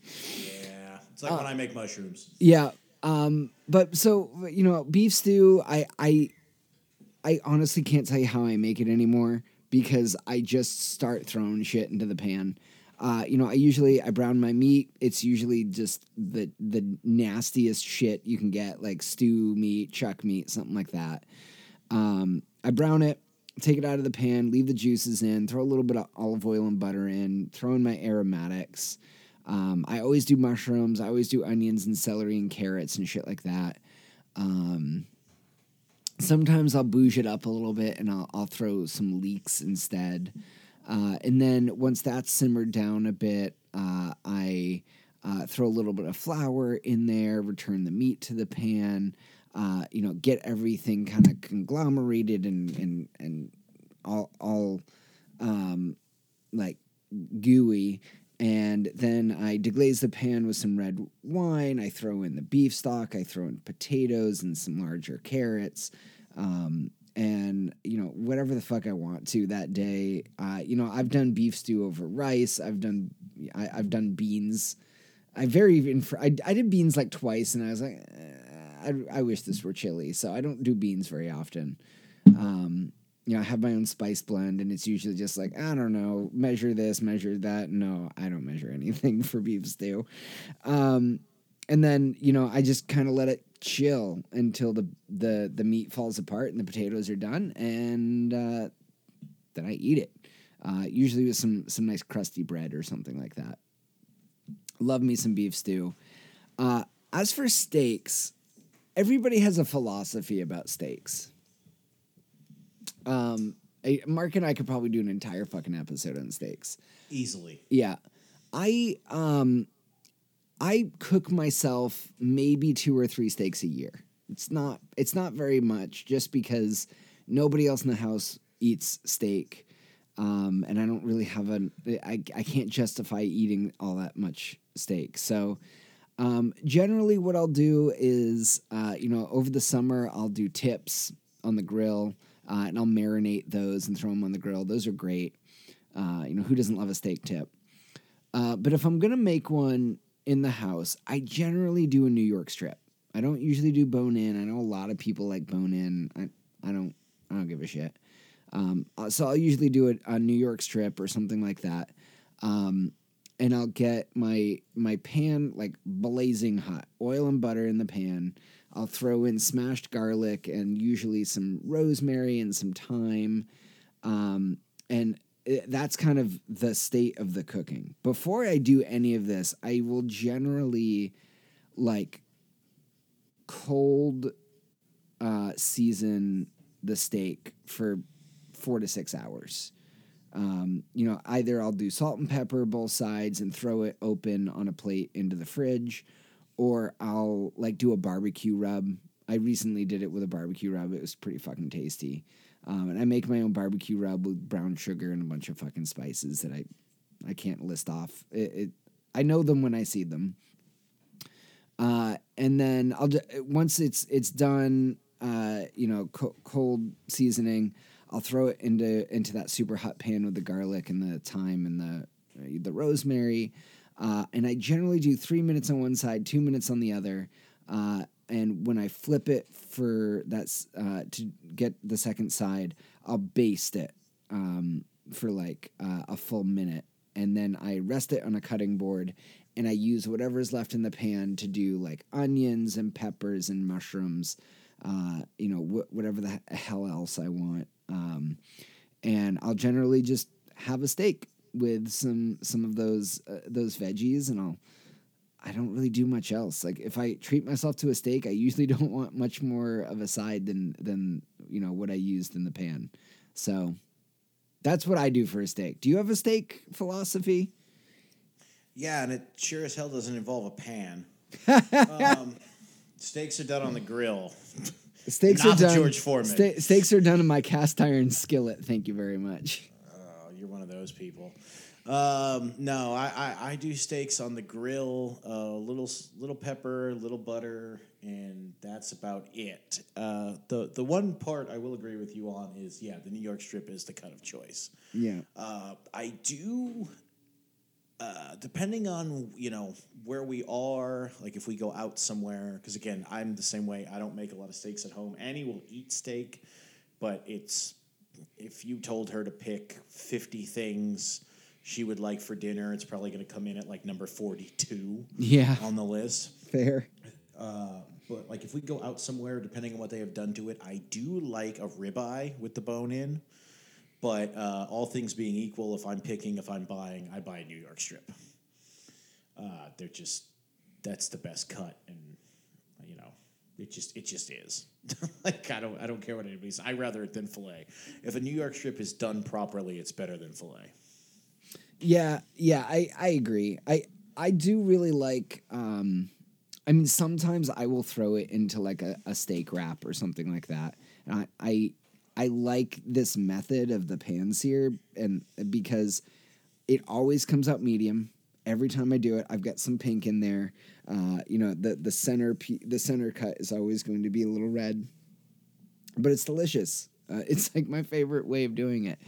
B: Yeah, it's like when I make mushrooms.
A: Yeah. Um, but so you know, beef stew, I I I honestly can't tell you how I make it anymore because I just start throwing shit into the pan. Uh, you know, I usually I brown my meat. It's usually just the the nastiest shit you can get, like stew meat, chuck meat, something like that. Um, I brown it, take it out of the pan, leave the juices in, throw a little bit of olive oil and butter in, throw in my aromatics. Um, I always do mushrooms. I always do onions and celery and carrots and shit like that. Um, sometimes I'll bouge it up a little bit and I'll, I'll throw some leeks instead. Uh, and then once that's simmered down a bit, uh, I uh, throw a little bit of flour in there, return the meat to the pan, uh, you know, get everything kind of conglomerated and and and all all um, like gooey. And then I deglaze the pan with some red wine. I throw in the beef stock. I throw in potatoes and some larger carrots. Um, and you know whatever the fuck I want to that day. Uh, you know I've done beef stew over rice. I've done I, have done beans. I very even I, I did beans like twice, and I was like, eh, I, I wish this were chili. So I don't do beans very often. Um, you know, I have my own spice blend, and it's usually just like I don't know, measure this, measure that. No, I don't measure anything for beef stew. Um, and then you know I just kind of let it chill until the the the meat falls apart and the potatoes are done, and uh, then I eat it. Uh, usually with some some nice crusty bread or something like that. Love me some beef stew. Uh, as for steaks, everybody has a philosophy about steaks. Um, Mark and I could probably do an entire fucking episode on steaks.
B: Easily.
A: Yeah. I um I cook myself maybe two or three steaks a year. It's not it's not very much just because nobody else in the house eats steak. Um, and I don't really have an I, I can't justify eating all that much steak. So um, generally what I'll do is uh, you know over the summer I'll do tips on the grill uh, and I'll marinate those and throw them on the grill. Those are great. Uh, you know who doesn't love a steak tip? Uh, but if I'm gonna make one in the house, I generally do a New York strip. I don't usually do bone in. I know a lot of people like bone in. I, I don't I don't give a shit. Um, uh, so I'll usually do a, a, New York strip or something like that. Um, and I'll get my my pan like blazing hot, oil and butter in the pan. I'll throw in smashed garlic and usually some rosemary and some thyme. Um, and that's kind of the state of the cooking. Before I do any of this, I will generally like cold uh, season the steak for four to six hours. Um, you know, either I'll do salt and pepper both sides and throw it open on a plate into the fridge, or I'll like do a barbecue rub. I recently did it with a barbecue rub. It was pretty fucking tasty. Um, and I make my own barbecue rub with brown sugar and a bunch of fucking spices that I I can't list off. It, it I know them when I see them. Uh, and then I'll once it's it's done, uh, you know, co- cold seasoning, I'll throw it into into that super hot pan with the garlic and the thyme and the the rosemary. Uh, and I generally do three minutes on one side, two minutes on the other. Uh, and when I flip it for that's uh, to get the second side, I'll baste it um, for like uh, a full minute, and then I rest it on a cutting board, and I use whatever is left in the pan to do like onions and peppers and mushrooms, uh, you know, wh- whatever the hell else I want, um, and I'll generally just have a steak with some some of those uh, those veggies, and I'll I don't really do much else. Like if I treat myself to a steak, I usually don't want much more of a side than than you know what I used in the pan. So that's what I do for a steak. Do you have a steak philosophy?
B: Yeah, and it sure as hell doesn't involve a pan. um, steaks are done on the grill.
A: Steaks Not are done. George Foreman. Ste- steaks are done in my cast iron skillet. Thank you very much.
B: Oh, you're one of those people. Um, no, I, I, I, do steaks on the grill, a uh, little little pepper, little butter, and that's about it. Uh, the the one part I will agree with you on is yeah, the New York strip is the cut of choice.
A: Yeah,
B: uh, I do. Uh, depending on you know where we are, like if we go out somewhere, because again, I'm the same way. I don't make a lot of steaks at home. Annie will eat steak, but it's if you told her to pick fifty things she would like for dinner. It's probably going to come in at like number 42
A: yeah.
B: on the list.
A: Fair.
B: Uh, but like if we go out somewhere, depending on what they have done to it, I do like a ribeye with the bone in. But uh, all things being equal, if I'm picking, if I'm buying, I buy a New York strip. Uh, they're just that's the best cut, and you know, it just it just is. like I don't I don't care what anybody says. I rather it than fillet. If a New York strip is done properly, it's better than fillet.
A: Yeah, yeah, I I agree. I I do really like. um I mean, sometimes I will throw it into like a, a steak wrap or something like that. And I, I I like this method of the pan sear, and because it always comes out medium every time I do it. I've got some pink in there. Uh, you know, the the center the center cut is always going to be a little red, but it's delicious. Uh, it's like my favorite way of doing it,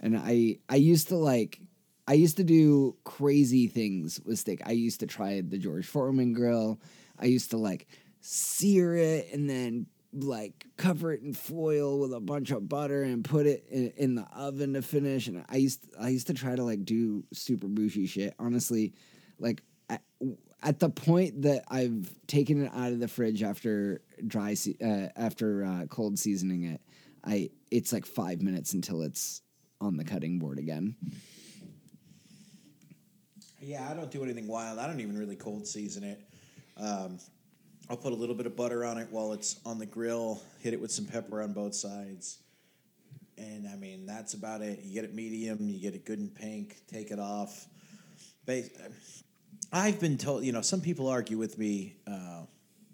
A: and I I used to like I used to do crazy things with steak. I used to try the George Foreman grill. I used to like sear it and then like cover it in foil with a bunch of butter and put it in, in, the oven to finish. And I used I used to try to like do super bougie shit. Honestly, like at, at the point that I've taken it out of the fridge after dry se- uh, after uh, cold seasoning it, I it's like five minutes until it's on the cutting board again.
B: Yeah, I don't do anything wild. I don't even really cold season it. Um, I'll put a little bit of butter on it while it's on the grill, hit it with some pepper on both sides. And I mean, that's about it. You get it medium, you get it good and pink, take it off. I've been told, you know, some people argue with me uh,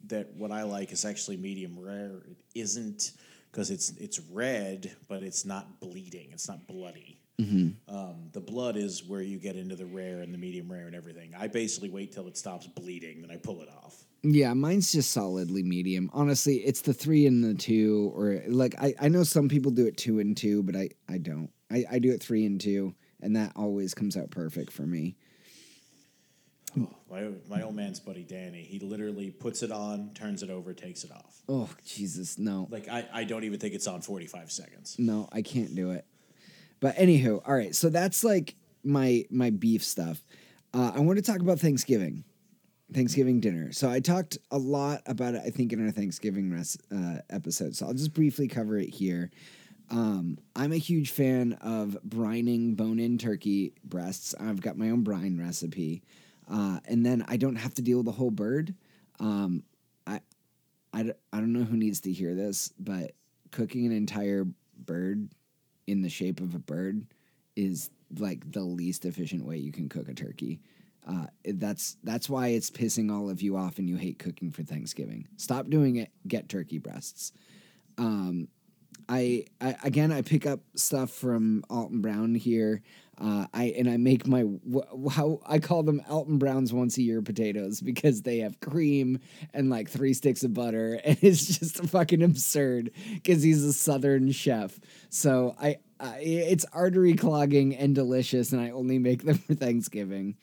B: that what I like is actually medium rare. It isn't because it's it's red, but it's not bleeding. It's not bloody. Mm-hmm. Um, the blood is where you get into the rare and the medium rare and everything. I basically wait till it stops bleeding, then I pull it off.
A: Yeah, mine's just solidly medium. Honestly, it's the three and the two, or like I, I know some people do it two and two, but I, I don't. I, I do it three and two, and that always comes out perfect for me.
B: Oh, my, my old man's buddy Danny, he literally puts it on, turns it over, takes it off.
A: Oh, Jesus, no.
B: Like, I, I don't even think it's on 45 seconds.
A: No, I can't do it. But anywho, all right. So that's like my my beef stuff. Uh, I want to talk about Thanksgiving, Thanksgiving dinner. So I talked a lot about it. I think in our Thanksgiving res- uh, episode. So I'll just briefly cover it here. Um, I'm a huge fan of brining bone-in turkey breasts. I've got my own brine recipe, uh, and then I don't have to deal with the whole bird. Um, I, I, I don't know who needs to hear this, but cooking an entire bird in the shape of a bird is like the least efficient way you can cook a turkey. Uh, that's that's why it's pissing all of you off and you hate cooking for Thanksgiving. Stop doing it. Get turkey breasts. Um, I, I, again I pick up stuff from Alton Brown here. Uh, I and I make my how I call them Alton Brown's once a year potatoes because they have cream and like three sticks of butter and it's just fucking absurd because he's a southern chef. So I, I it's artery clogging and delicious and I only make them for Thanksgiving.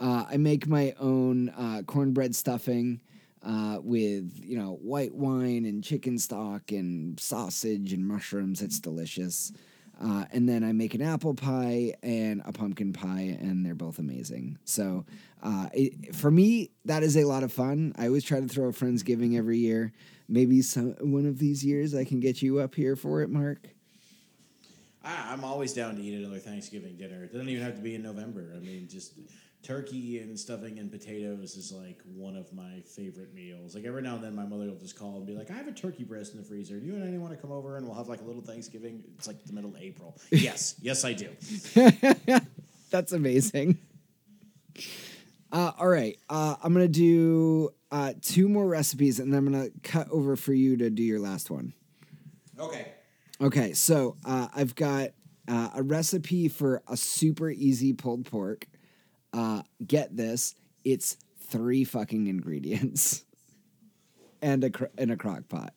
A: Uh, I make my own uh, cornbread stuffing uh, with you know white wine and chicken stock and sausage and mushrooms. It's delicious. Uh, and then I make an apple pie and a pumpkin pie, and they're both amazing. So, uh, it, for me, that is a lot of fun. I always try to throw a Friendsgiving every year. Maybe some one of these years I can get you up here for it, Mark.
B: I'm always down to eat another Thanksgiving dinner. It doesn't even have to be in November. I mean, just turkey and stuffing and potatoes is like one of my favorite meals. Like every now and then, my mother will just call and be like, "I have a turkey breast in the freezer. Do you and anyone want to come over and we'll have like a little Thanksgiving?" It's like the middle of April. yes, yes, I do.
A: That's amazing. Uh, all right, uh, I'm gonna do uh, two more recipes, and then I'm gonna cut over for you to do your last one.
B: Okay.
A: Okay, so uh, I've got uh, a recipe for a super easy pulled pork. Uh, get this, it's three fucking ingredients and a cr- a crock pot.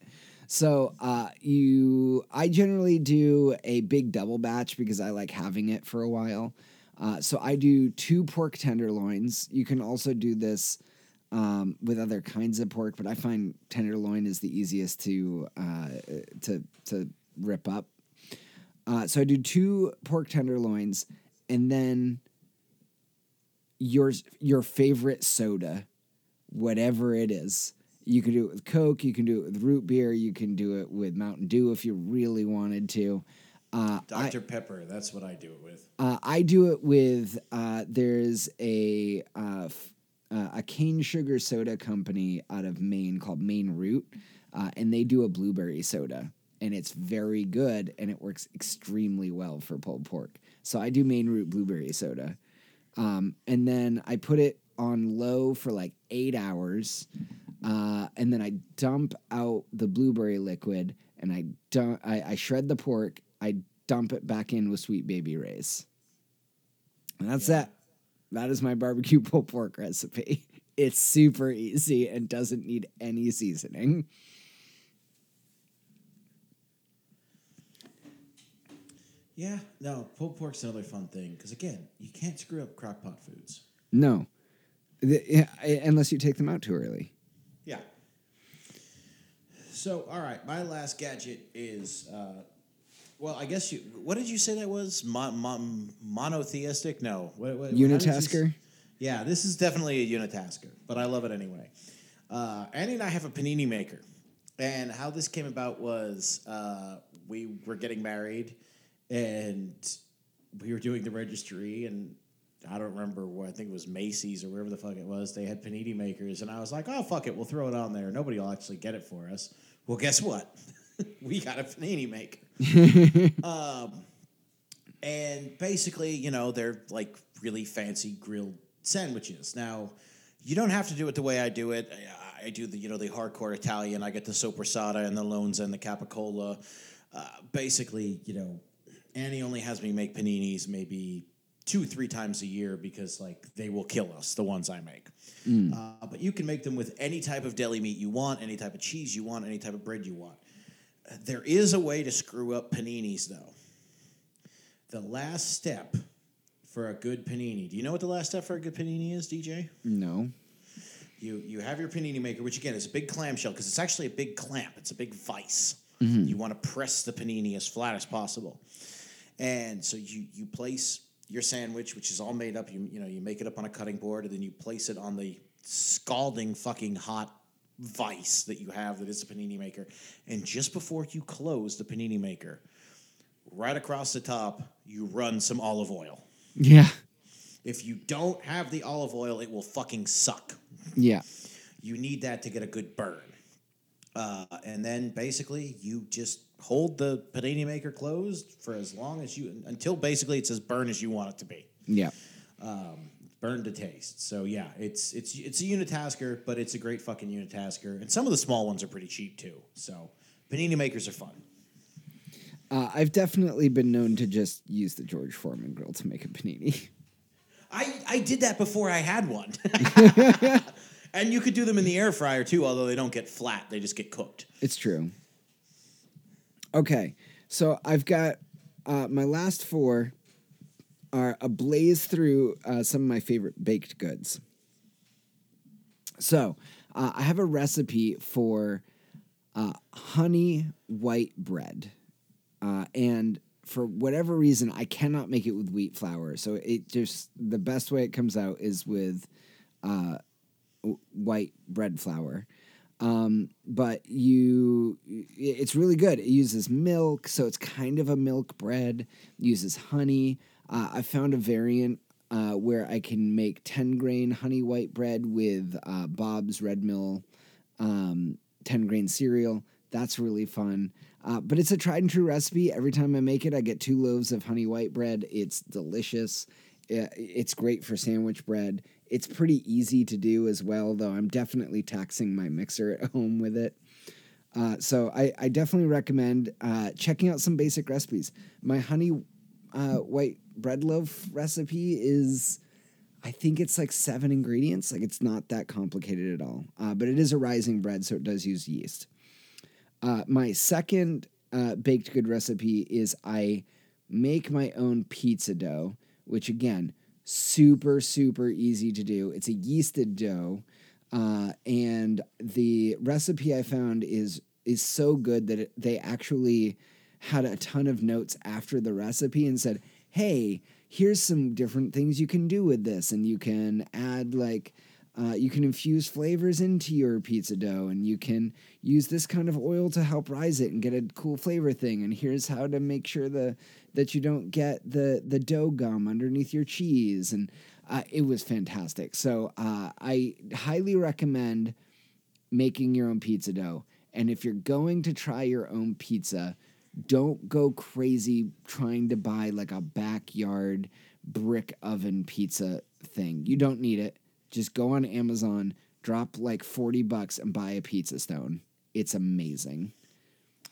A: So uh, you, I generally do a big double batch because I like having it for a while. Uh, so I do two pork tenderloins. You can also do this um, with other kinds of pork, but I find tenderloin is the easiest to uh, to to rip up. Uh, so I do two pork tenderloins, and then your your favorite soda, whatever it is. You can do it with Coke. You can do it with root beer. You can do it with Mountain Dew if you really wanted to. Uh, I-
B: Dr. Pepper, that's what I do it with.
A: Uh, I do it with uh, there's a uh, f- uh, a cane sugar soda company out of Maine called Maine Root, uh, and they do a blueberry soda, and it's very good, and it works extremely well for pulled pork. So I do Maine Root blueberry soda, um, and then I put it on low for like eight hours, uh, and then I dump out the blueberry liquid, and I dump I, I shred the pork. I dump it back in with Sweet Baby Ray's. And that's
B: Yeah.
A: that. That is my barbecue pulled pork recipe. It's super easy and doesn't need any seasoning.
B: Yeah, no, pulled pork's another fun thing because again, you can't screw up crockpot foods.
A: No, The- yeah, unless you take them out too early.
B: Yeah. So, all right, my last gadget is, uh, well, I guess you. What did you say that was? Mon- mon- monotheistic? No. What, what, how did you
A: Unitasker.
B: Yeah, this is definitely a unitasker, but I love it anyway. Uh, Annie and I have a panini maker, and how this came about was uh, we were getting married, and we were doing the registry, and I don't remember what I think it was Macy's or wherever the fuck it was. They had panini makers, and I was like, "Oh fuck it, we'll throw it on there. Nobody will actually get it for us." Well, guess what? we got a panini maker. um, and basically, you know, they're like really fancy grilled sandwiches. Now, you don't have to do it the way I do it. I, I do the, you know, the hardcore Italian. I get the sopressata and the Lonza and the capicola. Uh, basically, you know, Annie only has me make paninis maybe two, three times a year because like they will kill us, the ones I make. Uh, but you can make them with any type of deli meat you want, any type of cheese you want, any type of bread you want. Uh, There is a way to screw up paninis, though. The last step for a good panini. Do you know what the last step for a good panini is, DJ?
A: No.
B: You you have your panini maker, which again is a big clamshell because it's actually a big clamp. It's a big vise. You want to press the panini as flat as possible, and so you you place your sandwich, which is all made up. You you know you make it up on a cutting board, and then you place it on the scalding fucking hot vise that you have that is a panini maker. And just before you close the panini maker, right across the top, you run some olive oil.
A: Yeah.
B: If you don't have the olive oil, it will fucking suck
A: Yeah.
B: you need that to get a good burn. Uh, and then basically you just hold the panini maker closed for as long as you until basically it's as burn as you want it to be.
A: Yeah.
B: Burn to taste. So yeah, it's it's it's a unitasker, but it's a great fucking unitasker. And some of the small ones are pretty cheap too. So panini makers are fun.
A: Uh, I've definitely been known to just use the George Foreman grill to make a panini.
B: I, I did that before I had one. and you could do them in the air fryer too, although they don't get flat, they just get cooked.
A: It's true. Okay, so I've got uh, my last four are a blaze through uh, some of my favorite baked goods. So uh, I have a recipe for uh, honey white bread, uh, and for whatever reason, I cannot make it with wheat flour. So it just the best way it comes out is with uh, white bread flour um, but you it's really good. It uses milk so it's kind of a milk bread. Uses honey. Uh, i found a variant uh, where i can make 10 grain honey white bread with uh, bob's red mill um, 10 grain cereal. That's really fun. Uh, but it's a tried and true recipe. Every time i make it i get two loaves of honey white bread. It's delicious. It's great for sandwich bread it's pretty easy to do as well, though I'm definitely taxing my mixer at home with it. Uh, so I, I definitely recommend uh, checking out some basic recipes. My honey uh, white bread loaf recipe is, I think it's like seven ingredients. Like it's not that complicated at all. Uh, but it is a rising bread, so it does use yeast. Uh, my second uh, baked good recipe is I make my own pizza dough, which again, super super easy to do. It's a yeasted dough, uh, and the recipe I found is is so good that it, they actually had a ton of notes after the recipe and said, "Hey, here's some different things you can do with this, and you can add like." Uh, you can infuse flavors into your pizza dough, and you can use this kind of oil to help rise it and get a cool flavor thing. And here's how to make sure the that you don't get the the dough gum underneath your cheese. And uh, it was fantastic. So uh, I highly recommend making your own pizza dough. And if you're going to try your own pizza, don't go crazy trying to buy like a backyard brick oven pizza thing. You don't need it. Just go on Amazon, drop like 40 bucks and buy a pizza stone. It's amazing.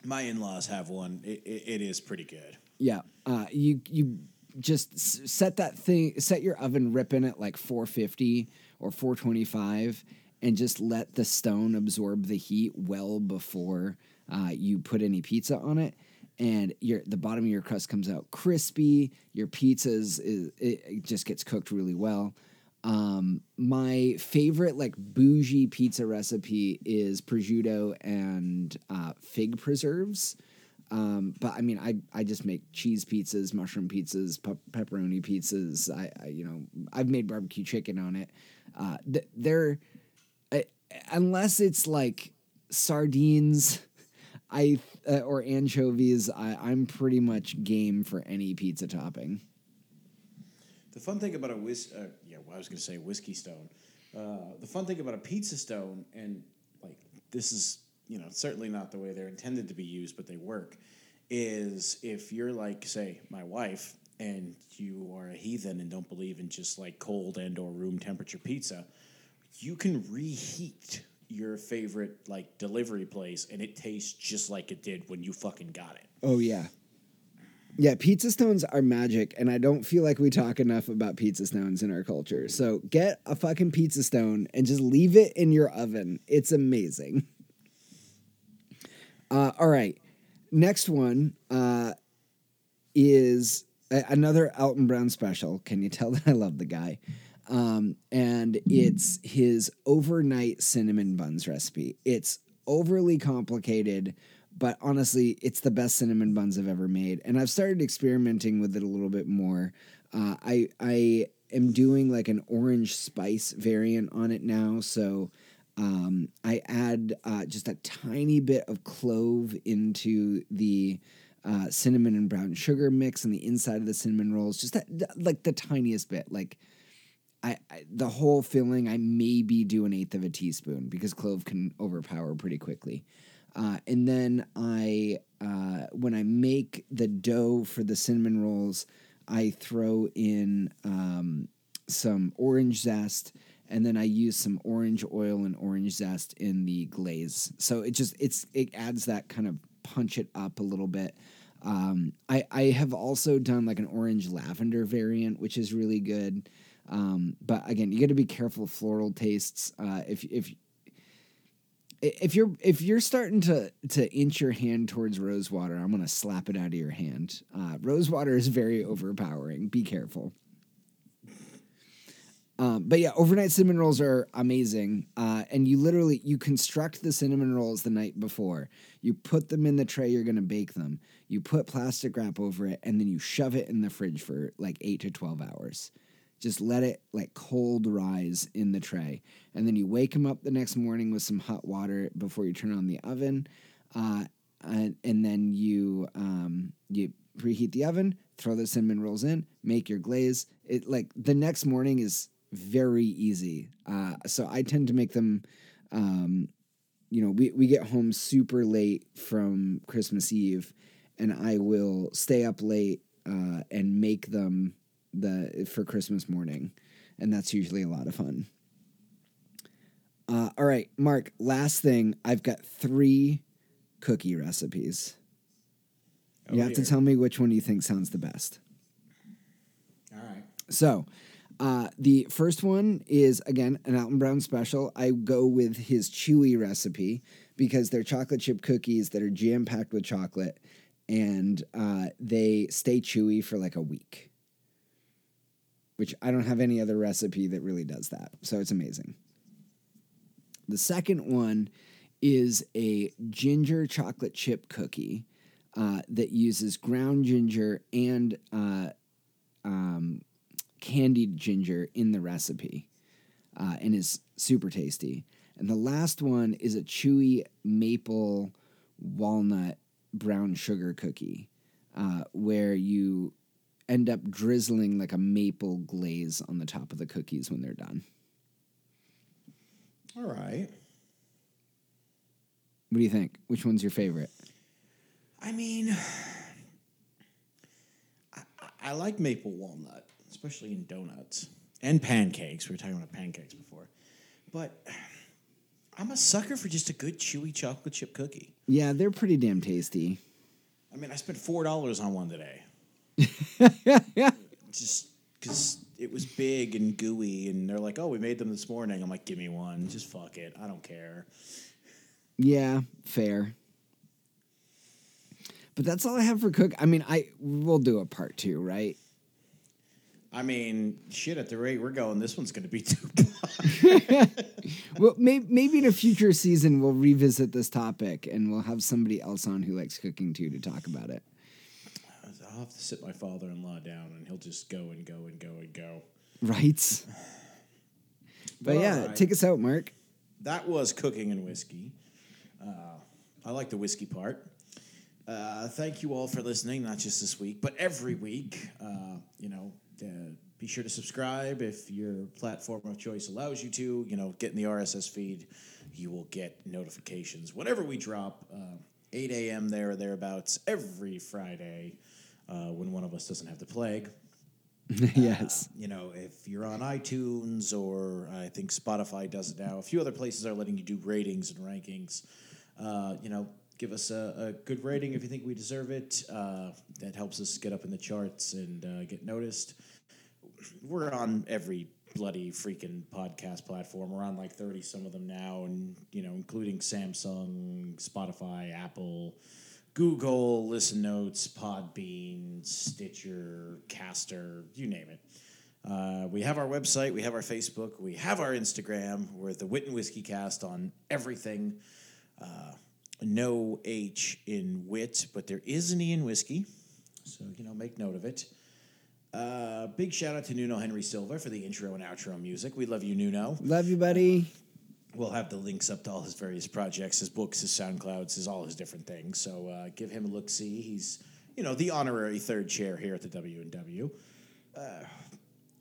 B: My in-laws have one. It, it, it is pretty good.
A: Yeah. Uh, you you just set that thing set your oven ripping at like 450 or 425 and just let the stone absorb the heat well before uh, you put any pizza on it and your the bottom of your crust comes out crispy your pizza is, is it just gets cooked really well um, my favorite like bougie pizza recipe is prosciutto and uh, fig preserves um, but I mean, I, I just make cheese pizzas, mushroom pizzas, pe- pepperoni pizzas. I, I, you know I've made barbecue chicken on it. Uh, th- they're uh, unless it's like sardines, I uh, or anchovies. I, I'm pretty much game for any pizza topping.
B: The fun thing about a whis, uh, yeah, well, I was going to say whiskey stone. Uh, the fun thing about a pizza stone, and like this is you know, certainly not the way they're intended to be used, but they work, is if you're like, say, my wife, and you are a heathen and don't believe in just like cold and or room temperature pizza, you can reheat your favorite like delivery place and it tastes just like it did when you fucking got it.
A: Oh yeah. Yeah, pizza stones are magic, and I don't feel like we talk enough about pizza stones in our culture. So get a fucking pizza stone and just leave it in your oven. It's amazing. Uh, all right. Next one uh, is a- another Alton Brown special. Can you tell that I love the guy? Um, and it's his overnight cinnamon buns recipe. It's overly complicated, but honestly, it's the best cinnamon buns I've ever made. And I've started experimenting with it a little bit more. Uh, I I am doing like an orange spice variant on it now, so um, I add uh, just a tiny bit of clove into the uh, cinnamon and brown sugar mix on the inside of the cinnamon rolls, just that, like the tiniest bit. Like I, I, the whole filling, I maybe do an eighth of a teaspoon because clove can overpower pretty quickly. Uh, and then I, uh, when I make the dough for the cinnamon rolls, I throw in um, some orange zest and then I use some orange oil and orange zest in the glaze. So it just it's it adds that kind of punch it up a little bit. Um, I I have also done like an orange lavender variant, which is really good. Um, but again, you got to be careful of floral tastes. Uh, if if if you're if you're starting to to inch your hand towards rosewater, I'm gonna slap it out of your hand. Uh, rosewater is very overpowering. Be careful. Um, but yeah, overnight cinnamon rolls are amazing. Uh, and you literally you construct the cinnamon rolls the night before. You put them in the tray you're gonna bake them. You put plastic wrap over it, and then you shove it in the fridge for like eight to twelve hours. Just let it like cold rise in the tray, and then you wake them up the next morning with some hot water before you turn on the oven. Uh, and, and then you um, you preheat the oven, throw the cinnamon rolls in, make your glaze. It like the next morning is very easy. Uh, so I tend to make them. Um, you know, we, we get home super late from Christmas Eve, and I will stay up late uh, and make them the for Christmas morning, and that's usually a lot of fun. Uh, all right, Mark. Last thing, I've got three cookie recipes.
B: Oh,
A: you have to tell me which one you think sounds the best.
B: All right.
A: So, uh, the first one is again an Alton Brown special. I go with his chewy recipe because they're chocolate chip cookies that are jam packed with chocolate, and uh, they stay chewy for like a week. Which I don't have any other recipe that really does that, so it's amazing. The second one is a ginger chocolate chip cookie uh, that uses ground ginger and uh, um, candied ginger in the recipe. uh, and is super tasty. And the last one is a chewy maple walnut brown sugar cookie, uh, where you end up drizzling like a maple glaze on the top of the cookies when they're done.
B: All right.
A: What do you think? Which one's your favorite?
B: I mean, I, I like maple walnut, especially in donuts and pancakes. We were talking about pancakes before, but I'm a sucker for just a good chewy chocolate chip cookie.
A: Yeah, they're pretty damn tasty.
B: I mean, I spent four dollars on one today. just because it was big and gooey, and they're like, "Oh, we made them this morning." I'm like, "Give me one, just fuck it, I don't care."
A: Yeah, fair. But that's all I have for cook. I mean, I we'll do a part two, right?
B: I mean, shit. At the rate we're going, this one's going to be too.
A: well, maybe maybe in a future season we'll revisit this topic and we'll have somebody else on who likes cooking too to talk about it.
B: I'll have to sit my father-in-law down, and he'll just go and go and go and go.
A: Right. But
B: All
A: yeah,
B: right.
A: take us out, Mark.
B: That was cooking and whiskey. Uh, I like the whiskey part. Uh, thank you all for listening, not just this week, but every week. Uh, you know, uh, be sure to subscribe if your platform of choice allows you to. You know, get in the RSS feed. You will get notifications whenever we drop. Uh, 8 a.m. there or thereabouts every Friday uh, when one of us doesn't have the plague.
A: yes.
B: You know, if you're on iTunes or I think Spotify does it now, a few other places are letting you do ratings and rankings. Uh, you know, give us a, a good rating if you think we deserve it. Uh, that helps us get up in the charts and uh, get noticed. We're on every bloody freaking podcast platform. We're on like 30 some of them now, and, you know, including Samsung, Spotify, Apple. Google, Listen Notes, Podbean, Stitcher, Caster, you name it. Uh, we have our website, we have our Facebook, we have our Instagram. We're the Wit and Whiskey Cast on everything. Uh, no H in wit, but there is an E in whiskey. So, you know, make note of it. Uh, big shout out to Nuno Henry Silva for the intro and outro music. We love you, Nuno.
A: Love you, buddy.
B: We'll have the links up to all his various projects, his books, his SoundClouds, his all his different things. So uh, give him a look. See, he's you know the honorary third chair here at the WNW. Uh,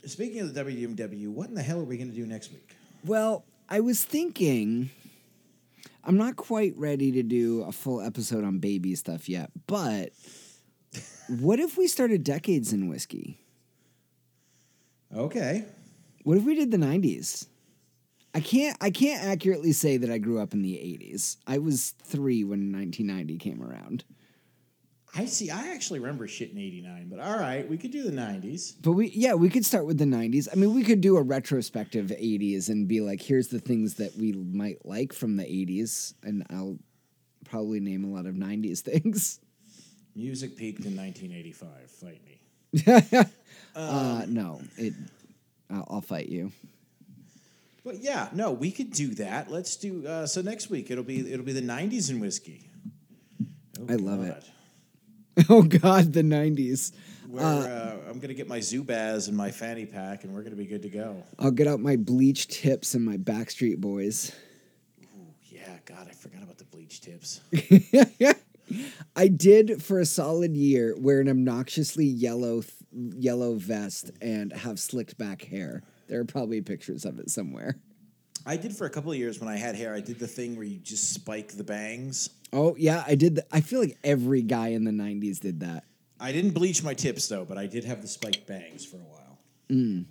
B: speaking of the WNW, what in the hell are we going to do next week?
A: Well, I was thinking I'm not quite ready to do a full episode on baby stuff yet, but what if we started decades in whiskey?
B: Okay,
A: What if we did the 90s? I can't I can't accurately say that I grew up in the 80s. I was 3 when 1990 came around.
B: I see. I actually remember shit in '89, but all right, we could do the '90s.
A: But we yeah, we could start with the 90s. I mean, we could do a retrospective 80s and be like here's the things that we might like from the 80s and I'll probably name a lot of 90s things.
B: Music peaked in 1985. Fight me.
A: uh no, it I'll, I'll fight you.
B: But yeah, no, we could do that. Let's do. Uh, so next week it'll be it'll be the '90s in whiskey. Oh,
A: I love it. Oh god, the 90s.
B: Where uh, I'm gonna get my Zubaz and my fanny pack, and we're gonna be good to go.
A: I'll get out my bleached tips and my Backstreet Boys.
B: Yeah, God, I forgot about the bleach tips.
A: I did for a solid year wear an obnoxiously yellow th- yellow vest and have slicked back hair. There are probably pictures of it somewhere.
B: I did for a couple of years when I had hair. I did the thing where you just spike the bangs.
A: Oh yeah, I did. The, I feel like every guy in the '90s did that.
B: I didn't bleach my tips though, but I did have the spiked bangs for a while. Mm.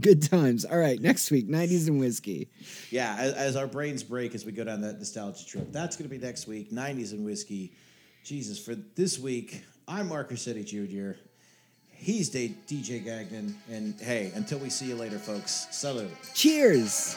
A: Good times. All right, next week, '90s and whiskey.
B: Yeah, as, as our brains break as we go down that nostalgia trip. That's going to be next week. 90s and whiskey. Jesus, for this week, I'm Mark Rossetti Jr. He's DJ Gagnon. And hey, until we see you later, folks, salute.
A: Cheers.